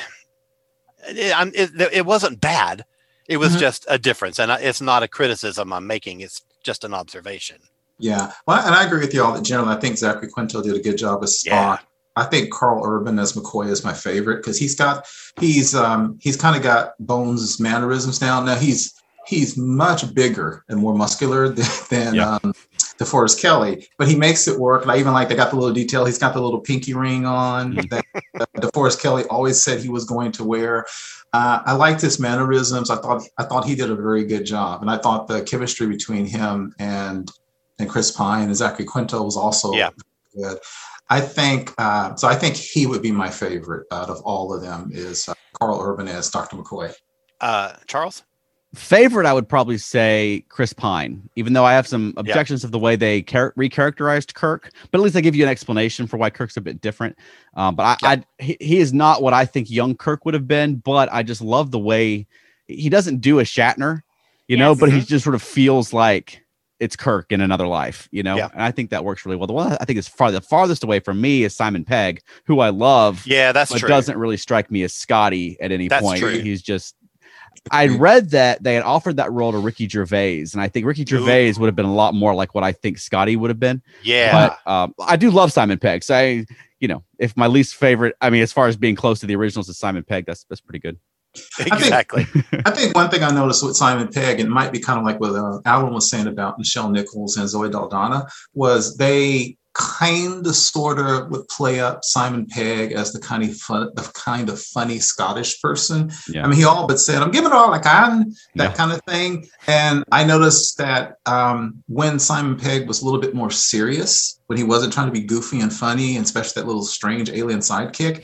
Speaker 3: It, I'm- it, it wasn't bad. It was
Speaker 2: Mhm.
Speaker 3: just a difference, and I- it's not a criticism I'm making. It's just an observation.
Speaker 2: Yeah, well, and I agree with you all that generally. I think Zachary Quinto did a good job as Spock.
Speaker 3: Yeah.
Speaker 2: I think Karl Urban as McCoy is my favorite because he's got he's um he's kind of got Bones' mannerisms down. Now he's he's much bigger and more muscular [LAUGHS] than, than
Speaker 1: Yeah.
Speaker 2: um, DeForest Kelley, but he makes it work. And I even like they got the little detail. He's got the little pinky ring on [LAUGHS] that uh, DeForest Kelley always said he was going to wear. Uh, I liked his mannerisms. I thought I thought he did a very good job, and I thought the chemistry between him and and Chris Pine and Zachary Quinto was also
Speaker 3: Yeah.
Speaker 2: good. I think uh, so. I think he would be my favorite out of all of them. Is uh, Karl Urban as Dr. McCoy?
Speaker 3: Uh, Charles,
Speaker 1: Favorite, I would probably say Chris Pine, even though I have some objections of the way they char- recharacterized Kirk, but at least they give you an explanation for why Kirk's a bit different. Um, but I, I he, he is not what I think young Kirk would have been, but I just love the way he doesn't do a Shatner, you know,
Speaker 4: Yes.
Speaker 1: but he just sort of feels like it's Kirk in another life, you know,
Speaker 3: Yeah.
Speaker 1: and I think that works really well. The one I think is far the farthest away from me is Simon Pegg, who I love,
Speaker 3: yeah, that's
Speaker 1: but
Speaker 3: true.
Speaker 1: doesn't really strike me as Scotty at any
Speaker 3: That's
Speaker 1: point.
Speaker 3: true.
Speaker 1: He's just. I read that they had offered that role to Ricky Gervais, and I think Ricky Gervais would have been a lot more like what I think Scotty would have been.
Speaker 3: yeah,
Speaker 1: But um, I do love Simon Pegg. So I, you know, if my least favorite, I mean, as far as being close to the originals is Simon Pegg, that's that's pretty good.
Speaker 2: Think-
Speaker 3: exactly.
Speaker 2: I think one thing I noticed with Simon Pegg, and it might be kind of like what uh, Alan was saying about Nichelle Nichols and Zoe Saldana, was they kind of sort of would play up Simon Pegg as the kind of fun, the kind of funny Scottish person.
Speaker 1: Yeah.
Speaker 2: I mean, he all but said, "I'm giving it all I can," that
Speaker 1: Yeah.
Speaker 2: kind of thing. And I noticed that um, when Simon Pegg was a little bit more serious, when he wasn't trying to be goofy and funny, and especially that little strange alien sidekick,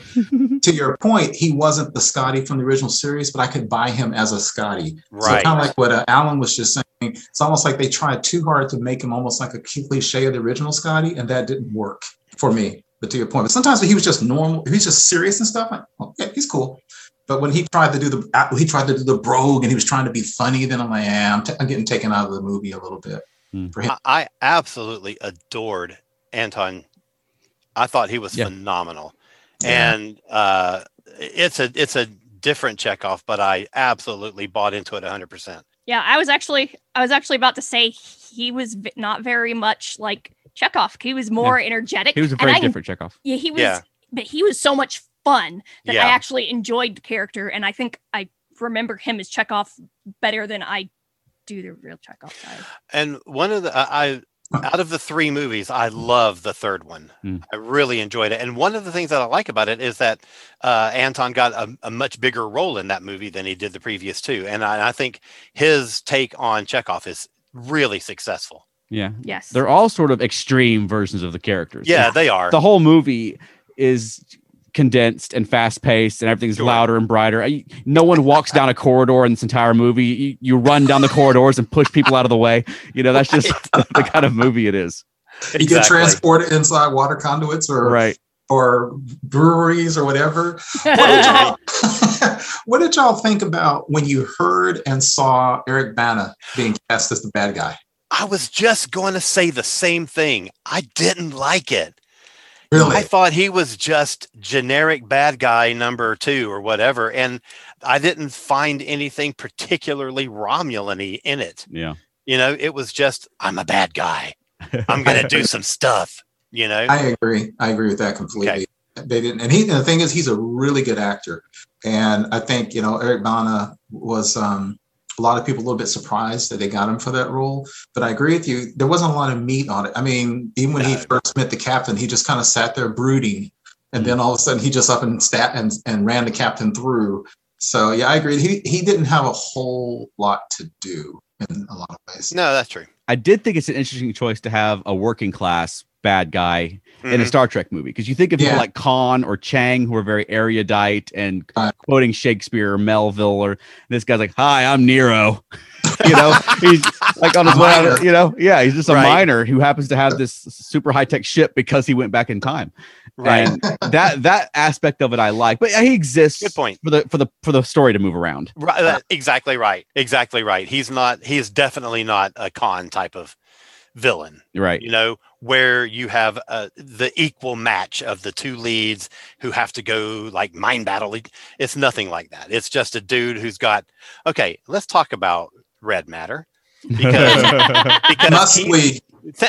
Speaker 2: [LAUGHS] to your point, he wasn't the Scotty from the original series, but I could buy him as a Scotty.
Speaker 3: Right.
Speaker 2: So kind of like what uh, Alan was just saying. It's almost like they tried too hard to make him almost like a cliche of the original Scotty, and that didn't work for me. But to your point, but sometimes when he was just normal, if he's just serious and stuff, like, oh, yeah, he's cool. But when he tried to do the uh, he tried to do the brogue and he was trying to be funny, then I'm like, yeah, I'm, t- I'm getting taken out of the movie a little bit.
Speaker 1: Hmm.
Speaker 2: For him.
Speaker 3: I, I absolutely adored Anton. I thought he was
Speaker 1: Yeah.
Speaker 3: phenomenal,
Speaker 2: Yeah.
Speaker 3: and uh, it's a it's a different Chekhov, but I absolutely bought into it 100. percent
Speaker 4: Yeah, I was actually I was actually about to say he was v- not very much like Chekhov. He was more energetic.
Speaker 1: He was a
Speaker 4: and
Speaker 1: very
Speaker 4: I-
Speaker 1: different Chekhov.
Speaker 4: Yeah, he was.
Speaker 3: Yeah.
Speaker 4: But he was so much fun that
Speaker 3: Yeah.
Speaker 4: I actually enjoyed the character, and I think I remember him as Chekhov better than I do the real Chekhov guy.
Speaker 3: And one of the I I- out of the three movies, I love the third one.
Speaker 1: Hmm.
Speaker 3: I really enjoyed it, and one of the things that I like about it is that uh, Anton got a, a much bigger role in that movie than he did the previous two, and I, I think his take on Chekhov is really successful.
Speaker 1: Yeah,
Speaker 4: Yes.
Speaker 1: they're all sort of extreme versions of the characters.
Speaker 3: Yeah, they are.
Speaker 1: the whole movie is condensed and fast paced and everything's
Speaker 3: Sure.
Speaker 1: louder and brighter. I- No one walks down a corridor in this entire movie. You, you run down the corridors and push people out of the way. You know, that's just [LAUGHS] the kind of movie it is.
Speaker 2: You get transported inside water conduits or
Speaker 1: Right.
Speaker 2: or breweries or whatever. What did [LAUGHS] y'all, [LAUGHS] what did y'all think about when you heard and saw Eric Bana being cast as the bad guy?
Speaker 3: I was just going to say the same thing. I didn't like it.
Speaker 2: Really?
Speaker 3: I thought he was just generic bad guy number two or whatever. And I didn't find anything particularly Romulan in it.
Speaker 1: Yeah.
Speaker 3: You know, it was just, I'm a bad guy. I'm going to do [LAUGHS] some stuff, you know?
Speaker 2: I agree. I agree with that completely. They didn't, and he. And the thing is, he's a really good actor, and I think you know Eric Bana was. um a lot of people a little bit surprised that they got him for that role, but I agree with you. There wasn't a lot of meat on it. I mean, even when he first met the captain, he just kind of sat there brooding, and then all of a sudden he just up and stat and, and ran the captain through. So yeah, I agree. He he didn't have a whole lot to do in a lot of ways.
Speaker 3: no, that's true.
Speaker 1: I did think it's an interesting choice to have a working class bad guy in a
Speaker 3: Mhm.
Speaker 1: Star Trek movie because you think of people like Khan or Chang who are very erudite and
Speaker 2: Right.
Speaker 1: quoting Shakespeare or Melville or this guy's like, "Hi, I'm Nero." [LAUGHS] you know, he's like on [LAUGHS] his way out. You know, yeah, he's just a
Speaker 3: Right.
Speaker 1: miner who happens to have this super high tech ship because he went back in time.
Speaker 3: Right.
Speaker 1: And that that aspect of it I like, but he exists.
Speaker 3: Good point.
Speaker 1: for the for the for the story to move around.
Speaker 3: Right, uh, exactly right. Exactly right. He's not, he is definitely not a Khan type of villain.
Speaker 1: Right.
Speaker 3: you know where you have uh, the equal match of the two leads who have to go like mind battle it's nothing like that it's just a dude who's got okay let's talk about red matter because [LAUGHS] because
Speaker 2: Must
Speaker 3: he-
Speaker 2: we?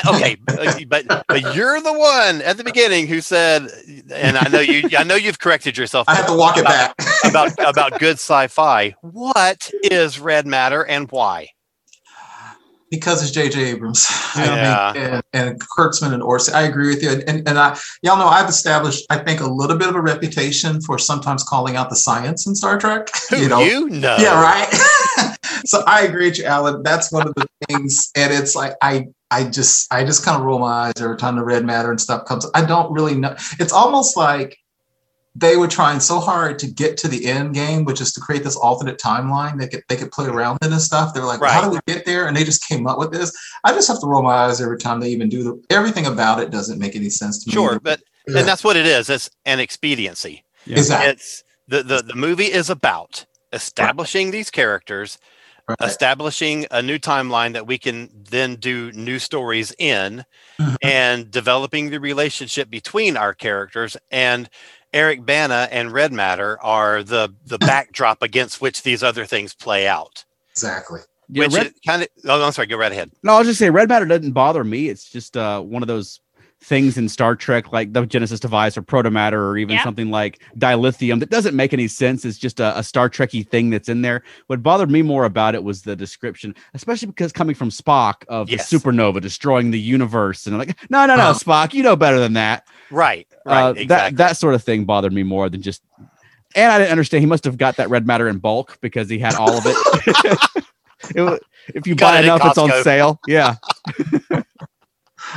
Speaker 3: okay but, but but you're the one at the beginning who said and i know you i know you've corrected yourself
Speaker 2: I have to walk it back.
Speaker 3: about about [LAUGHS] good sci-fi what is red matter and why
Speaker 2: because it's J.J. Abrams. [LAUGHS] I
Speaker 3: Yeah.
Speaker 2: think, and, and Kurtzman and Orci. I agree with you. And, and, and I, y'all know I've established, I think, a little bit of a reputation for sometimes calling out the science in Star Trek. [LAUGHS]
Speaker 3: who
Speaker 2: you know,
Speaker 3: you know
Speaker 2: yeah, right. [LAUGHS] so I agree with you, Alan. That's one of the things, and it's like I. I just I just kind of roll my eyes every time the red matter and stuff comes. I don't really know. It's almost like they were trying so hard to get to the end game, which is to create this alternate timeline they could they could play around in and stuff. They were like, well, how do we get there? And they just came up with this. I just have to roll my eyes every time they even do the everything about it doesn't make any sense to me.
Speaker 3: sure but
Speaker 2: Yeah.
Speaker 3: and that's what it is it's an expediency
Speaker 1: Yeah.
Speaker 2: exactly.
Speaker 3: it's the, the the movie is about establishing these characters
Speaker 2: Right.
Speaker 3: establishing a new timeline that we can then do new stories in
Speaker 2: Mhm.
Speaker 3: and developing the relationship between our characters and Eric Bana and Red Matter are the the [LAUGHS] backdrop against which these other things play out.
Speaker 2: Exactly.
Speaker 1: Yeah,
Speaker 3: which
Speaker 1: Red-
Speaker 3: kind of oh I'm sorry, go right ahead.
Speaker 1: No, I'll just say red matter doesn't bother me. It's just uh, one of those things in Star Trek, like the Genesis device or protomatter, or even
Speaker 4: Yeah.
Speaker 1: something like dilithium that doesn't make any sense. It's just a, a Star Trekky thing that's in there. What bothered me more about it was the description, especially because coming from Spock of
Speaker 3: Yes.
Speaker 1: the supernova destroying the universe, and I'm like, no, no, no,
Speaker 2: Oh.
Speaker 1: Spock, you know better than that.
Speaker 3: Right, right,
Speaker 1: Uh,
Speaker 3: exactly.
Speaker 1: That that sort of thing bothered me more than just. And I didn't understand. He must have got that red matter in bulk because he had all of it. [LAUGHS] [LAUGHS] It if you
Speaker 3: Got
Speaker 1: buy
Speaker 3: it
Speaker 1: enough, it's on sale. Yeah. [LAUGHS]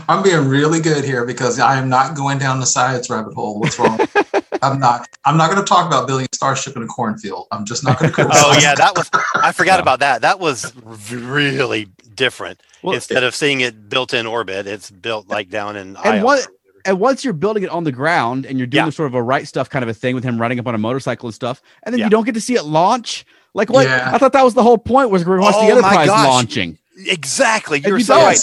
Speaker 2: I'm being really good here because I am not going down the science rabbit hole. What's wrong? [LAUGHS] I'm not. I'm not going to talk about building a starship in a cornfield. I'm just not going [LAUGHS] to.
Speaker 3: Oh yeah, that was I forgot [LAUGHS]
Speaker 1: Yeah.
Speaker 3: about that. That was really different.
Speaker 1: Well,
Speaker 3: Instead of seeing it built in orbit, it's built like down in
Speaker 1: And
Speaker 3: Io
Speaker 1: what- and once you're building it on the ground and you're doing
Speaker 3: Yeah.
Speaker 1: sort of a right stuff kind of a thing with him riding up on a motorcycle and stuff, and then
Speaker 3: Yeah.
Speaker 1: you don't get to see it launch. Like what?
Speaker 2: Yeah.
Speaker 1: I thought that was the whole point was we watch
Speaker 3: Oh
Speaker 1: the Enterprise launching.
Speaker 3: Exactly. You're
Speaker 1: you
Speaker 3: so right.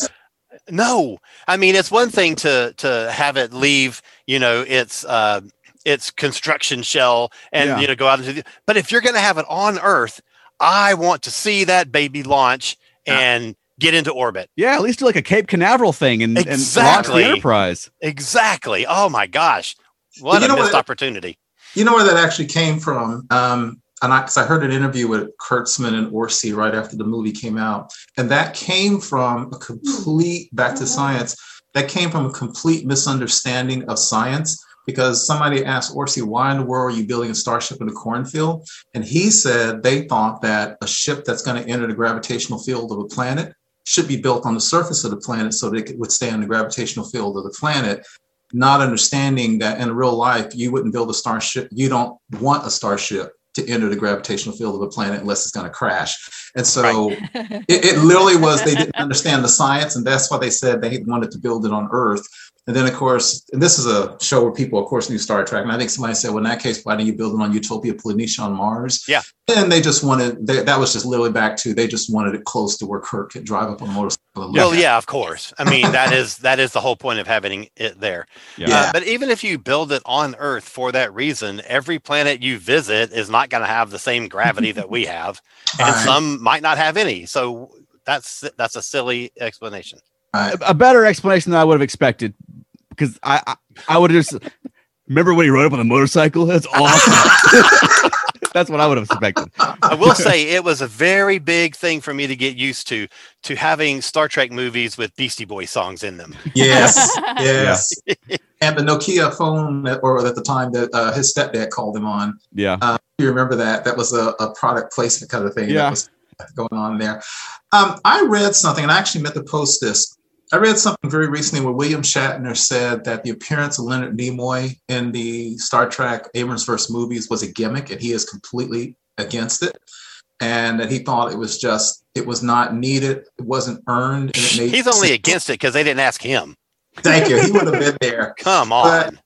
Speaker 3: No, I mean it's one thing to to have it leave, you know, its uh its construction shell and
Speaker 1: Yeah.
Speaker 3: you know go out into the but if you're going to have it on Earth, I want to see that baby launch
Speaker 2: Yeah.
Speaker 3: and get into orbit.
Speaker 1: Yeah, at least do like a Cape Canaveral thing and, and launch
Speaker 3: Exactly.
Speaker 1: the Enterprise.
Speaker 3: Exactly. Oh my gosh. What
Speaker 2: you
Speaker 3: a
Speaker 2: know
Speaker 3: missed
Speaker 2: what-
Speaker 3: opportunity.
Speaker 2: You know where that actually came from? Um, and I, cause I heard an interview with Kurtzman and Orci right after the movie came out, and that came from a complete back to mm-hmm. science. That came from a complete misunderstanding of science because somebody asked Orci, "Why in the world are you building a starship in a cornfield?" And he said they thought that a ship that's going to enter the gravitational field of a planet should be built on the surface of the planet so that it could withstand the gravitational field of the planet not understanding that in real life you wouldn't build a starship. You don't want a starship to enter the gravitational field of a planet unless it's going to crash. And so it, it literally was they didn't understand the science, and that's why they said they wanted to build it on Earth. And then, of course, and this is a show where people, of course, knew Star Trek. And I think somebody said, well, in that case, why don't you build it on Utopia Planitia on Mars?
Speaker 3: Yeah.
Speaker 2: And they just wanted, they, that was just literally back to, they just wanted it close to where Kirk could drive up on a motorcycle. and
Speaker 3: Well, yeah, of course. I mean, that is that is the whole point of having it there.
Speaker 1: Yeah.
Speaker 2: Yeah.
Speaker 3: Uh, but even if you build it on Earth for that reason, every planet you visit is not going to have the same gravity that we have, [LAUGHS] and
Speaker 2: Right.
Speaker 3: some might not have any. So that's that's a silly explanation.
Speaker 2: Right.
Speaker 1: a better explanation than I would have expected because I I, I would have just remember when he rode up on the motorcycle. That's awesome. [LAUGHS] That's what I would have expected.
Speaker 3: I will say it was a very big thing for me to get used to to having Star Trek movies with Beastie Boy songs in them.
Speaker 2: Yes, [LAUGHS] yes. And the Nokia phone, that, or at the time that uh, his stepdad called him on,
Speaker 1: Yeah,
Speaker 2: you remember that? That was a, a product placement kind of thing
Speaker 1: Yeah.
Speaker 2: that was going on there. Um, I read something, and I actually meant to post this. I read something very recently where William Shatner said that the appearance of Leonard Nimoy in the Star Trek Abrams verse movies was a gimmick, and he is completely against it. And that he thought it was just, it was not needed, it wasn't earned. And it made
Speaker 3: He's only against it because they didn't ask him.
Speaker 2: Thank you. He would have been [LAUGHS] there.
Speaker 3: Come
Speaker 2: But-
Speaker 3: on.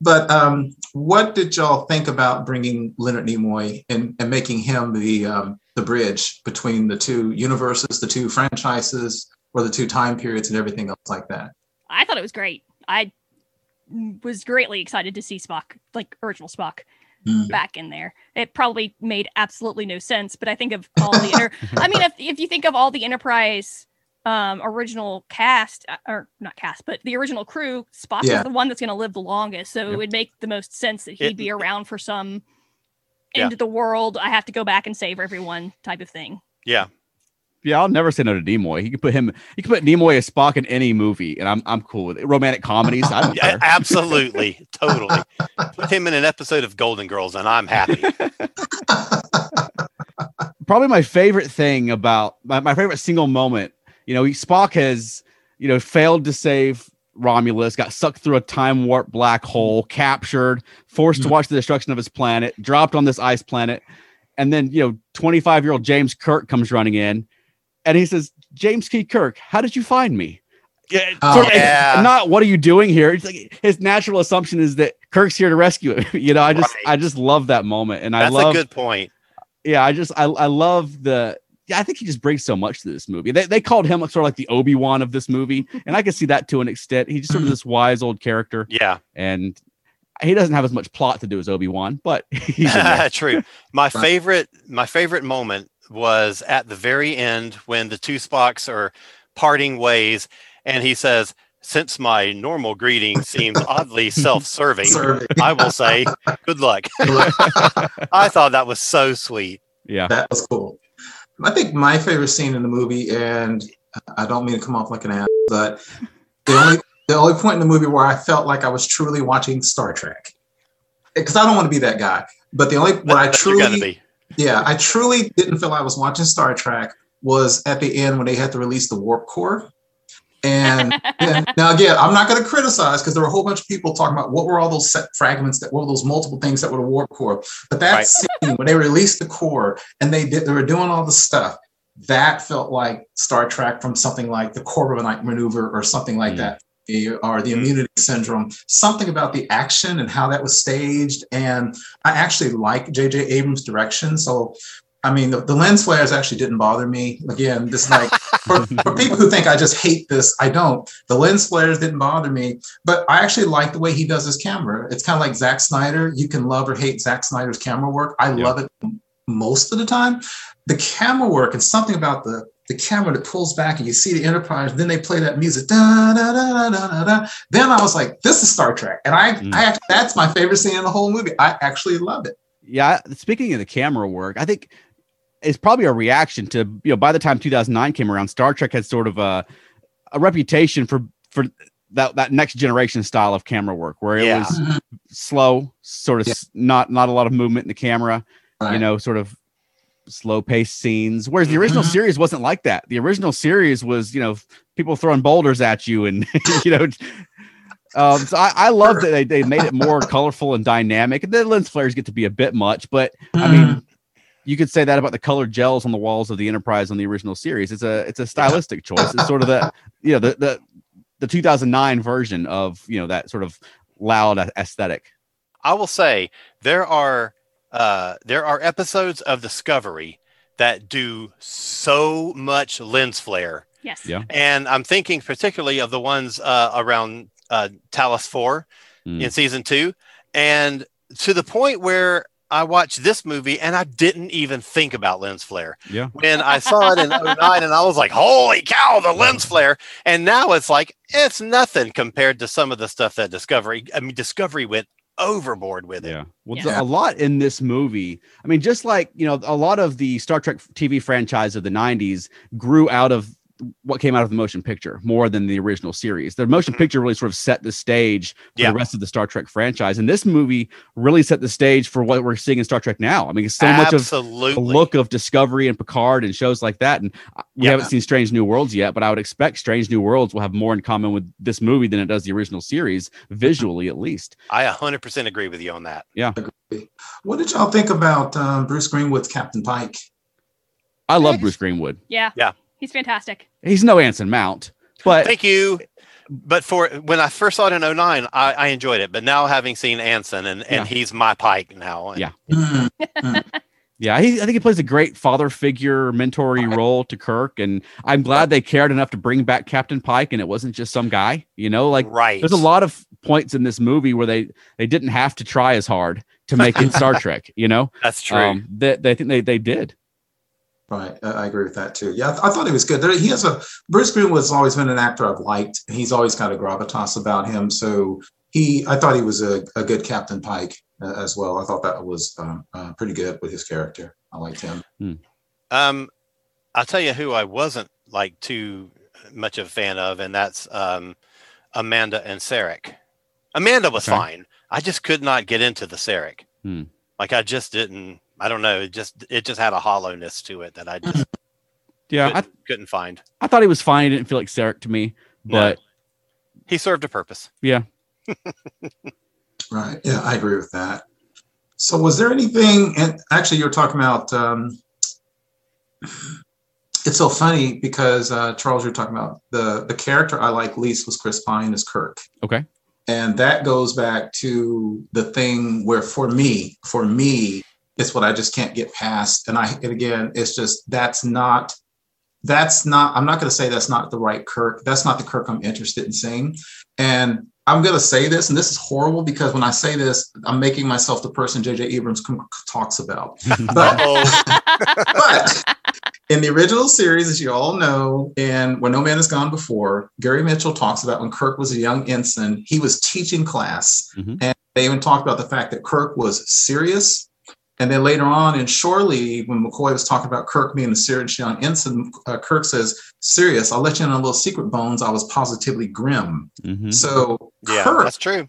Speaker 2: But um, what did y'all think about bringing Leonard Nimoy and, and making him the um, the bridge between the two universes, the two franchises, or the two time periods, and everything else like that?
Speaker 4: I thought it was great. I was greatly excited to see Spock, like original Spock,
Speaker 2: Mm.
Speaker 4: back in there. It probably made absolutely no sense, but I think of all the inter- [LAUGHS] I mean, if if you think of all the Enterprise um original cast uh, or not cast, but the original crew, Spock
Speaker 2: Yeah.
Speaker 4: is the one that's going to live the longest, so
Speaker 1: Yep.
Speaker 4: it would make the most sense that he'd
Speaker 3: It-
Speaker 4: be around for some
Speaker 3: Yeah.
Speaker 4: end of the world. I have to go back and save everyone type of thing.
Speaker 3: Yeah.
Speaker 1: yeah. I'll never say no to Nimoy. You can put him. You can put Nimoy as Spock in any movie, and I'm I'm cool with it. Romantic comedies. I don't [LAUGHS]
Speaker 3: Yeah,
Speaker 1: care.
Speaker 3: absolutely. [LAUGHS] totally. Put him in an episode of Golden Girls and I'm happy. [LAUGHS]
Speaker 1: probably my favorite thing about my, my favorite single moment. You know, Spock has you know failed to save Romulus, got sucked through a time warp black hole, captured, forced to
Speaker 2: Mhm.
Speaker 1: watch the destruction of his planet, dropped on this ice planet, and then you know, 25 year old James Kirk comes running in, and he says, "James K. Kirk, how did you find me?" Yeah,
Speaker 2: Oh,
Speaker 1: sort of,
Speaker 3: yeah.
Speaker 1: not what are you doing here? It's like his natural assumption is that Kirk's here to rescue him. [LAUGHS] you know, I just
Speaker 3: Right.
Speaker 1: I just love that moment, and I
Speaker 3: That's
Speaker 1: love
Speaker 3: a good point.
Speaker 1: yeah, I just I I love the yeah, I think he just brings so much to this movie. They, they called him sort of like the Obi Wan of this movie, [LAUGHS] and I can see that to an extent. He's just sort of mm-hmm. this wise old character,
Speaker 3: Yeah.
Speaker 1: and he doesn't have as much plot to do as Obi Wan, but [LAUGHS] he's in. [LAUGHS]
Speaker 3: True. My favorite my favorite moment was at the very end when the two Spocks are parting ways and he says, Since my normal greeting seems oddly self-serving,
Speaker 2: Serving.
Speaker 3: I will say good luck. I thought that was so sweet.
Speaker 1: yeah,
Speaker 2: that was cool. I think my favorite scene in the movie, and I don't mean to come off like an ass, but the only the only point in the movie where I felt like I was truly watching Star Trek, because I don't want to be that guy. But the only where I
Speaker 3: But you're gonna
Speaker 2: truly, yeah, I truly didn't feel I was watching Star Trek was at the end when they had to release the warp core. And, and [LAUGHS] now again, I'm not going to criticize because there were a whole bunch of people talking about what were all those set fragments that what were those multiple things that were the warp core. But that
Speaker 3: Right.
Speaker 2: scene when they released the core and they did they were doing all the stuff, that felt like Star Trek from something like the Corbomite maneuver or something like
Speaker 1: Mm.
Speaker 2: that. Or the
Speaker 3: Mm.
Speaker 2: immunity syndrome, something about the action and how that was staged. And I actually like J.J. Abrams' direction. So I mean, the, the lens flares actually didn't bother me. Again, this like for, for people who think I just hate this, I don't. The lens flares didn't bother me, but I actually like the way he does his camera. It's kind of like Zack Snyder. You can love or hate Zack Snyder's camera work. I
Speaker 1: Yeah.
Speaker 2: love it most of the time. The camera work and something about the the camera that pulls back and you see the Enterprise. Then they play that music. Da, da, da, da, da, da. Then I was like, this is Star Trek, and I,
Speaker 1: Mm.
Speaker 2: I act- that's my favorite scene in the whole movie. I actually love it.
Speaker 1: yeah. Speaking of the camera work, I think it's probably a reaction to you know by the time 2009 came around, Star Trek had sort of a a reputation for for that that next generation style of camera work where it
Speaker 3: Yeah.
Speaker 1: was slow, sort of
Speaker 2: Yeah.
Speaker 1: not not a lot of movement in the camera. you know, sort of slow paced scenes. Whereas the original
Speaker 2: Mhm.
Speaker 1: series wasn't like that. The original series was, you know, people throwing boulders at you and, [LAUGHS] you know, Um, so I, I love that they, they made it more colorful and dynamic. And the lens flares get to be a bit much, but I mean, you could say that about the colored gels on the walls of the Enterprise on the original series. It's a it's a stylistic [LAUGHS] choice. It's sort of the you know the the the 2009 version of you know that sort of loud aesthetic.
Speaker 3: I will say there are uh, there are episodes of Discovery that do so much lens flare,
Speaker 4: Yes.
Speaker 1: Yeah.
Speaker 3: and I'm thinking particularly of the ones uh, around uh, Talos Four
Speaker 1: Mm.
Speaker 3: in season two, and to the point where I watched this movie and I didn't even think about lens flare
Speaker 1: Yeah.
Speaker 3: when I saw it in 09 and I was like, holy cow, the lens flare. And now it's like, it's nothing compared to some of the stuff that Discovery, I mean, Discovery went overboard with it.
Speaker 1: Yeah. Well,
Speaker 4: Yeah.
Speaker 1: a lot in this movie. I mean, just like, you know, a lot of the Star Trek TV franchise of the 90s grew out of what came out of the motion picture more than the original series. The motion
Speaker 3: Mhm.
Speaker 1: picture really sort of set the stage for
Speaker 3: Yeah.
Speaker 1: the rest of the Star Trek franchise. And this movie really set the stage for what we're seeing in Star Trek now. I mean, it's so much of the look of Discovery and Picard and shows like that. And uh, we
Speaker 3: Yeah.
Speaker 1: haven't seen Strange New Worlds yet, but I would expect Strange New Worlds will have more in common with this movie than it does the original series, visually at least.
Speaker 3: I 100% agree with you on that. Yeah.
Speaker 2: What did y'all think about um, Bruce Greenwood's Captain Pike?
Speaker 1: I love Bruce Greenwood.
Speaker 4: Yeah.
Speaker 3: Yeah.
Speaker 4: He's fantastic.
Speaker 1: He's no Anson Mount, but
Speaker 3: Thank you. But for when I first saw it in 09, I, I enjoyed it. But now having seen Anson and, and
Speaker 1: Yeah.
Speaker 3: he's my Pike now. and-
Speaker 1: Yeah.
Speaker 2: Mm, [LAUGHS]
Speaker 1: Yeah, he, I think he plays a great father figure, mentory role to Kirk, and I'm glad they cared enough to bring back Captain Pike, and it wasn't just some guy. You know, like
Speaker 3: right.
Speaker 1: there's a lot of points in this movie where they they didn't have to try as hard to make it Star [LAUGHS] Trek. You know,
Speaker 3: That's true.
Speaker 1: um, that they, think they they did.
Speaker 2: Right, I I agree with that too. Yeah, I, th- I thought he was good. There, he has a Bruce Greenwood's always been an actor I've liked. He's always got a gravitas about him. So he, I thought he was a, a good Captain Pike uh, as well. I thought that was um, uh, pretty good with his character. I liked him.
Speaker 3: Um, I'll tell you who I wasn't like too much of a fan of, and that's um, Amanda and Sarek. Amanda was
Speaker 1: Okay.
Speaker 3: fine. I just could not get into the Sarek.
Speaker 1: Hmm.
Speaker 3: Like I just didn't. I don't know. It just it just had a hollowness to it that I just
Speaker 1: Yeah, I,
Speaker 3: couldn't, couldn't find.
Speaker 1: I thought he was fine. He didn't feel like Sarek to me,
Speaker 3: No.
Speaker 1: but
Speaker 3: He served a purpose.
Speaker 1: yeah. [LAUGHS]
Speaker 2: Right. Yeah, I agree with that. So, was there anything? And actually, you were talking about. Um, it's so funny because uh, Charles, you're talking about the the character I like least was Chris Pine as Kirk,
Speaker 1: Okay.
Speaker 2: and that goes back to the thing where, for me, for me, it's what I just can't get past. And I, and again, it's just that's not. That's not. I'm not going to say that's not the right Kirk. That's not the Kirk I'm interested in seeing. And I'm going to say this, and this is horrible because when I say this, I'm making myself the person J.J. Abrams talks about. [LAUGHS] But, but in the original series, as you all know, and Where No Man Has Gone Before, Gary Mitchell talks about when Kirk was a young ensign, he was teaching class.
Speaker 1: Mhm.
Speaker 2: And they even talked about the fact that Kirk was serious. And then later on in Shore Leave, when McCoy was talking about Kirk being a serious young ensign, uh, Kirk says, Serious, I'll let you in on a little secret, Bones. I was positively grim.
Speaker 1: Mhm.
Speaker 2: So
Speaker 3: yeah,
Speaker 2: Kirk,
Speaker 3: that's true.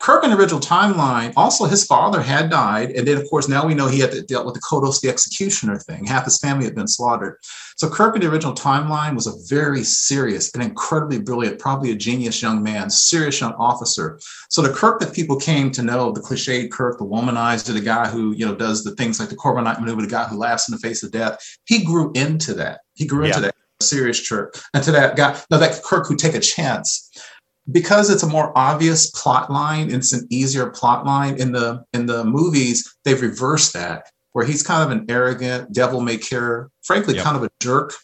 Speaker 2: Kirk in the original timeline, also his father had died. And then, of course, now we know he had to deal with the Kodos the Executioner thing. Half his family had been slaughtered. So Kirk in the original timeline was a very serious and incredibly brilliant, probably a genius young man, serious young officer. So the Kirk that people came to know, the cliched Kirk, the womanizer, the guy who, you know, does the things like the Corbomite maneuver, the guy who laughs in the face of death, he grew into that. He grew into that serious Kirk. And to that guy, now that Kirk who take a chance because it's a more obvious plot line it's an easier plot line in the in the movies they've reversed that where he's kind of an arrogant devil may care frankly
Speaker 1: Yep.
Speaker 2: kind of a jerk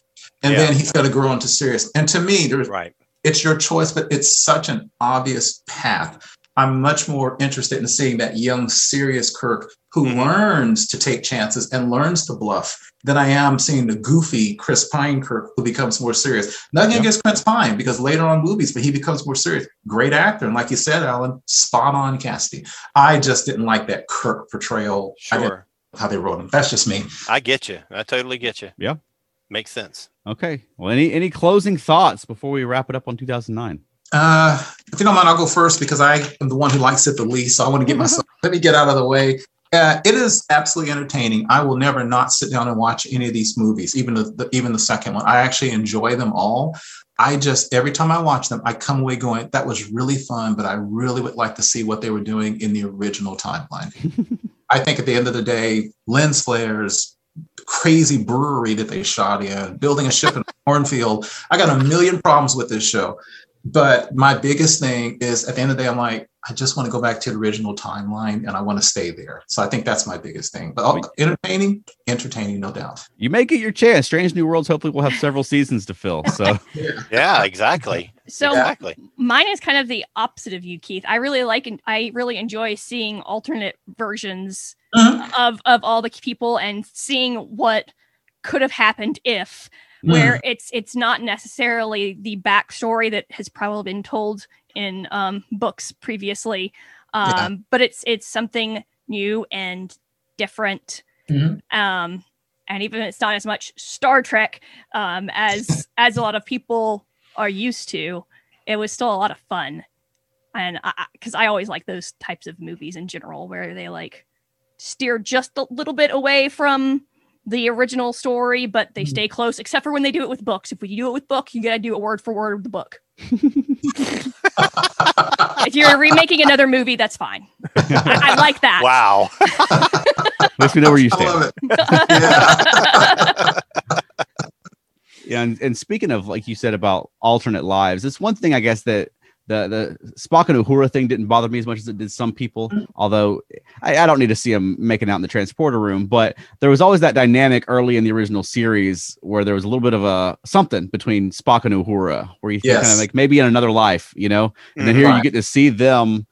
Speaker 2: and
Speaker 3: Yeah.
Speaker 2: then he's got to grow into serious and to me there's
Speaker 3: Right.
Speaker 2: it's your choice but it's such an obvious path i'm much more interested in seeing that young serious kirk who
Speaker 3: Mhm.
Speaker 2: learns to take chances and learns to bluff than i am seeing the goofy chris pine kirk who becomes more serious nothing
Speaker 1: Yeah.
Speaker 2: against chris pine because later on movies but he becomes more serious great actor and like you said alan spot on casting i just didn't like that kirk portrayal I didn't
Speaker 3: Sure.
Speaker 2: how they wrote him that's just me
Speaker 3: I get you. I totally get you.
Speaker 1: Yeah.
Speaker 3: Makes sense.
Speaker 1: Okay. Well, any any closing thoughts before we wrap it up on 2009?
Speaker 2: Uh, if you don't mind, I'll go first because I am the one who likes it the least. So I want to get myself, [LAUGHS] let me get out of the way. Uh, it is absolutely entertaining. I will never not sit down and watch any of these movies, even the, the even the second one. I actually enjoy them all. I just every time I watch them, I come away going, "That was really fun," but I really would like to see what they were doing in the original timeline. [LAUGHS] I think at the end of the day, lens flares, crazy brewery that they shot in, building a ship in a [LAUGHS] cornfield. I got a million problems with this show. But my biggest thing is at the end of the day, I'm like, I just want to go back to the original timeline and I want to stay there. So I think that's my biggest thing. But entertaining, entertaining, no doubt.
Speaker 1: You may get your chance. Strange New Worlds hopefully will have several seasons to fill. So [LAUGHS]
Speaker 3: Yeah, exactly.
Speaker 4: So
Speaker 3: exactly.
Speaker 4: mine is kind of the opposite of you, Keith. I really like and I really enjoy seeing alternate versions
Speaker 2: Mhm.
Speaker 4: of of all the people and seeing what could have happened if where it's it's not necessarily the backstory that has probably been told in um, books previously um,
Speaker 2: Yeah.
Speaker 4: but it's it's something new and different
Speaker 2: Mhm.
Speaker 4: um, and even it's not as much star trek um, as [LAUGHS] as a lot of people are used to it was still a lot of fun and i because I, always like those types of movies in general where they like steer just a little bit away from the original story but they
Speaker 2: Mhm.
Speaker 4: stay close except for when they do it with books if you do it with book you gotta do it word for word with the book [LAUGHS] if you're remaking another movie that's fine i, I like that
Speaker 3: Wow.
Speaker 1: at least we know where you
Speaker 2: I
Speaker 1: stand.
Speaker 2: love it. Yeah. [LAUGHS]
Speaker 1: Yeah, and, and speaking of like you said about alternate lives, it's one thing I guess that the the Spock and Uhura thing didn't bother me as much as it did some people. Although I, I don't need to see them making out in the transporter room, but there was always that dynamic early in the original series where there was a little bit of a something between Spock and Uhura, where you think kind of like maybe in another life, you know, and then
Speaker 3: Mhm.
Speaker 1: here you get to see them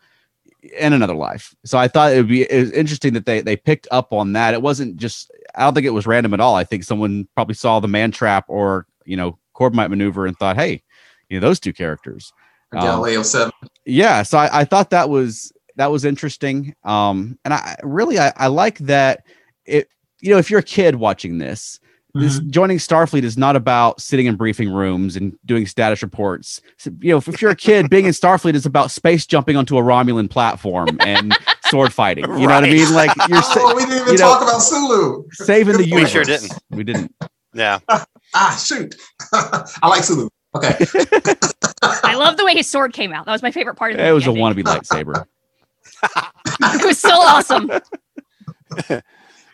Speaker 1: in another life. So I thought it would be it was interesting that they they picked up on that. It wasn't just I don't think it was random at all. I think someone probably saw the man trap or you know Corbomite maneuver and thought, hey, you know those two characters. Um,
Speaker 2: 7.
Speaker 1: Yeah, so I, I thought that was that was interesting. Um, and I really I, I like that it you know if you're a kid watching this. This joining Starfleet is not about sitting in briefing rooms and doing status reports. So, you know, if, if you're a kid, being in [LAUGHS] Starfleet is about space jumping onto a Romulan platform and [LAUGHS] sword fighting. You know what I mean? Like you're sa- [LAUGHS]
Speaker 2: Oh, we didn't even
Speaker 1: you know-
Speaker 2: talk about Sulu.
Speaker 1: saving the universe.
Speaker 2: We
Speaker 1: universe.
Speaker 3: sure didn't.
Speaker 1: We didn't.
Speaker 3: Yeah.
Speaker 2: Ah, shoot. I like Sulu. Okay. [LAUGHS]
Speaker 4: i love the way his sword came out that was my favorite part of the
Speaker 1: It was a wannabe lightsaber. [LAUGHS]
Speaker 4: it was so awesome [LAUGHS]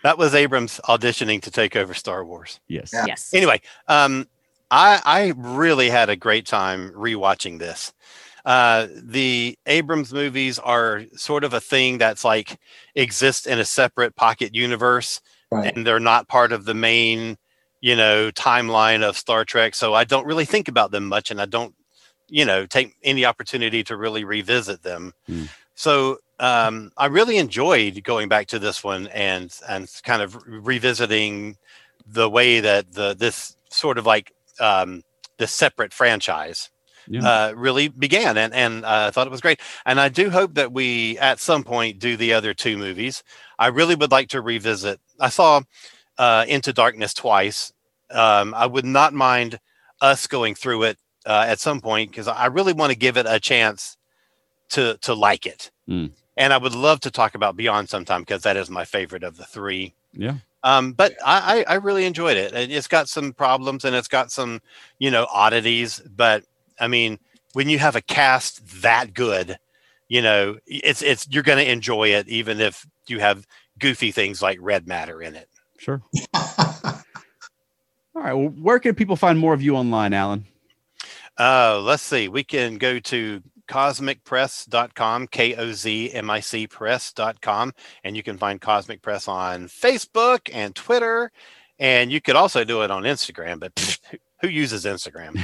Speaker 3: That was Abrams auditioning to take over Star Wars.
Speaker 1: Yes.
Speaker 2: Yeah.
Speaker 4: yes
Speaker 3: Anyway, um, I I really had a great time rewatching this. Uh, the Abrams movies are sort of a thing that's like exists in a separate pocket universe,
Speaker 2: Right.
Speaker 3: and they're not part of the main, you know, timeline of Star Trek. So I don't really think about them much, and I don't, you know, take any opportunity to really revisit them.
Speaker 1: Hmm.
Speaker 3: So um, I really enjoyed going back to this one and and kind of revisiting the way that the this sort of like um, this separate franchise
Speaker 1: Yeah.
Speaker 3: uh, really began, and and uh, I thought it was great. And I do hope that we at some point do the other two movies. I really would like to revisit. I saw uh, Into Darkness twice. Um, I would not mind us going through it uh, at some point because I really want to give it a chance to to like it.
Speaker 1: Mm.
Speaker 3: And I would love to talk about Beyond sometime because that is my favorite of the three.
Speaker 1: Yeah.
Speaker 3: Um, but I, I I really enjoyed it. And It's got some problems and it's got some, you know, oddities. But I mean, when you have a cast that good, you know, it's it's you're going to enjoy it even if you have goofy things like red matter in it.
Speaker 1: Sure. [LAUGHS] All right. Well, where can people find more of you online, Alan?
Speaker 3: Uh, let's see. We can go to kozmicpress.com, K O Z M I C press.com, and you can find Kozmic Press on Facebook and Twitter. And you could also do it on Instagram, but who uses Instagram?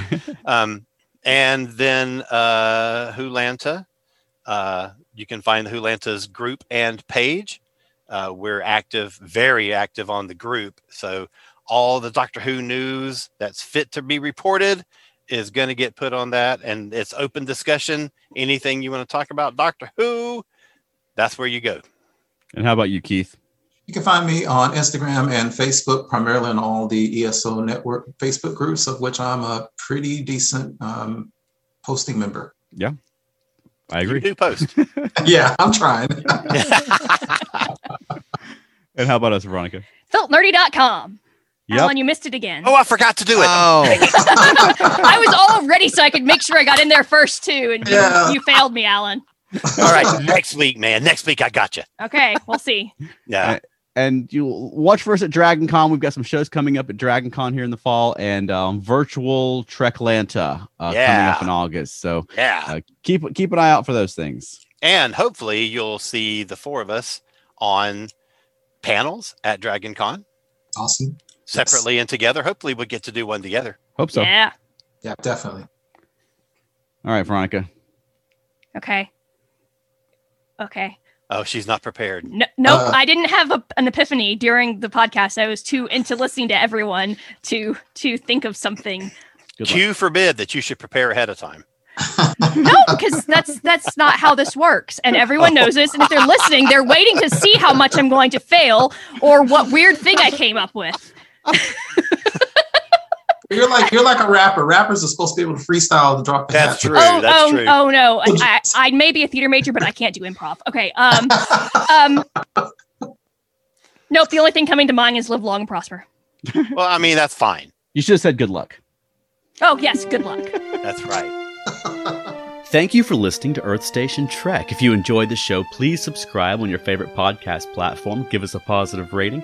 Speaker 3: [LAUGHS] um, and then uh, Hulanta. Uh, you can find Hulanta's group and page. Uh, we're active, very active on the group. So all the Doctor Who news that's fit to be reported is going to get put on that and it's open discussion anything you want to talk about doctor who that's where you go
Speaker 1: And how about you, Keith?
Speaker 2: You can find me on Instagram and Facebook, primarily on all the ESO network Facebook groups, of which I'm a pretty decent um, posting member.
Speaker 1: I
Speaker 3: you
Speaker 1: agree.
Speaker 3: do post [LAUGHS]
Speaker 2: Yeah, I'm trying. [LAUGHS]
Speaker 1: And how about us, Veronica?
Speaker 4: feltnerdy.com
Speaker 1: Yep.
Speaker 4: Alan, you missed it again.
Speaker 3: Oh, I forgot to do it.
Speaker 1: Oh, [LAUGHS]
Speaker 4: I was all ready so I could make sure I got in there first too, and you-
Speaker 2: Yeah.
Speaker 4: you, failed me, Alan.
Speaker 3: All right, next week, man. Next week, I got you.
Speaker 4: Okay, we'll see.
Speaker 3: Yeah.
Speaker 1: And you watch for us at Dragon Con. We've got some shows coming up at Dragon Con here in the fall and um, virtual Treklanta uh, coming up in August. So
Speaker 3: Yeah.
Speaker 1: uh, keep keep an eye out for those things.
Speaker 3: And hopefully, you'll see the four of us on panels at Dragon Con
Speaker 2: Awesome.
Speaker 3: separately and together. Hopefully, we'll get to do one together.
Speaker 1: Hope so.
Speaker 4: Yeah.
Speaker 2: Yeah, definitely.
Speaker 1: All right, Veronica.
Speaker 4: Okay. Okay.
Speaker 3: Oh, she's not prepared.
Speaker 4: No, nope,
Speaker 2: Uh,
Speaker 4: I didn't have a, an epiphany during the podcast. I was too into listening to everyone to to think of something.
Speaker 1: Good luck.
Speaker 3: Q forbid that you should prepare ahead of time.
Speaker 4: No, because that's that's not how this works, and everyone knows this. And if they're listening, they're waiting to see how much I'm going to fail or what weird thing I came up with. [LAUGHS]
Speaker 2: You're like you're like a rapper. Rappers are supposed to be able to freestyle the drop.
Speaker 3: That's true.
Speaker 4: oh,
Speaker 3: that's
Speaker 4: oh,
Speaker 3: true.
Speaker 4: oh no! [LAUGHS] I, I, I may be a theater major, but I can't do improv. Okay. Um. Um. Nope. The only thing coming to mind is live long and prosper. [LAUGHS]
Speaker 3: Well, I mean, that's fine.
Speaker 1: You should have said good luck.
Speaker 4: Oh yes. Good luck.
Speaker 3: That's right. [LAUGHS]
Speaker 1: Thank you for listening to Earth Station Trek. If you enjoyed the show, please subscribe on your favorite podcast platform. Give us a positive rating.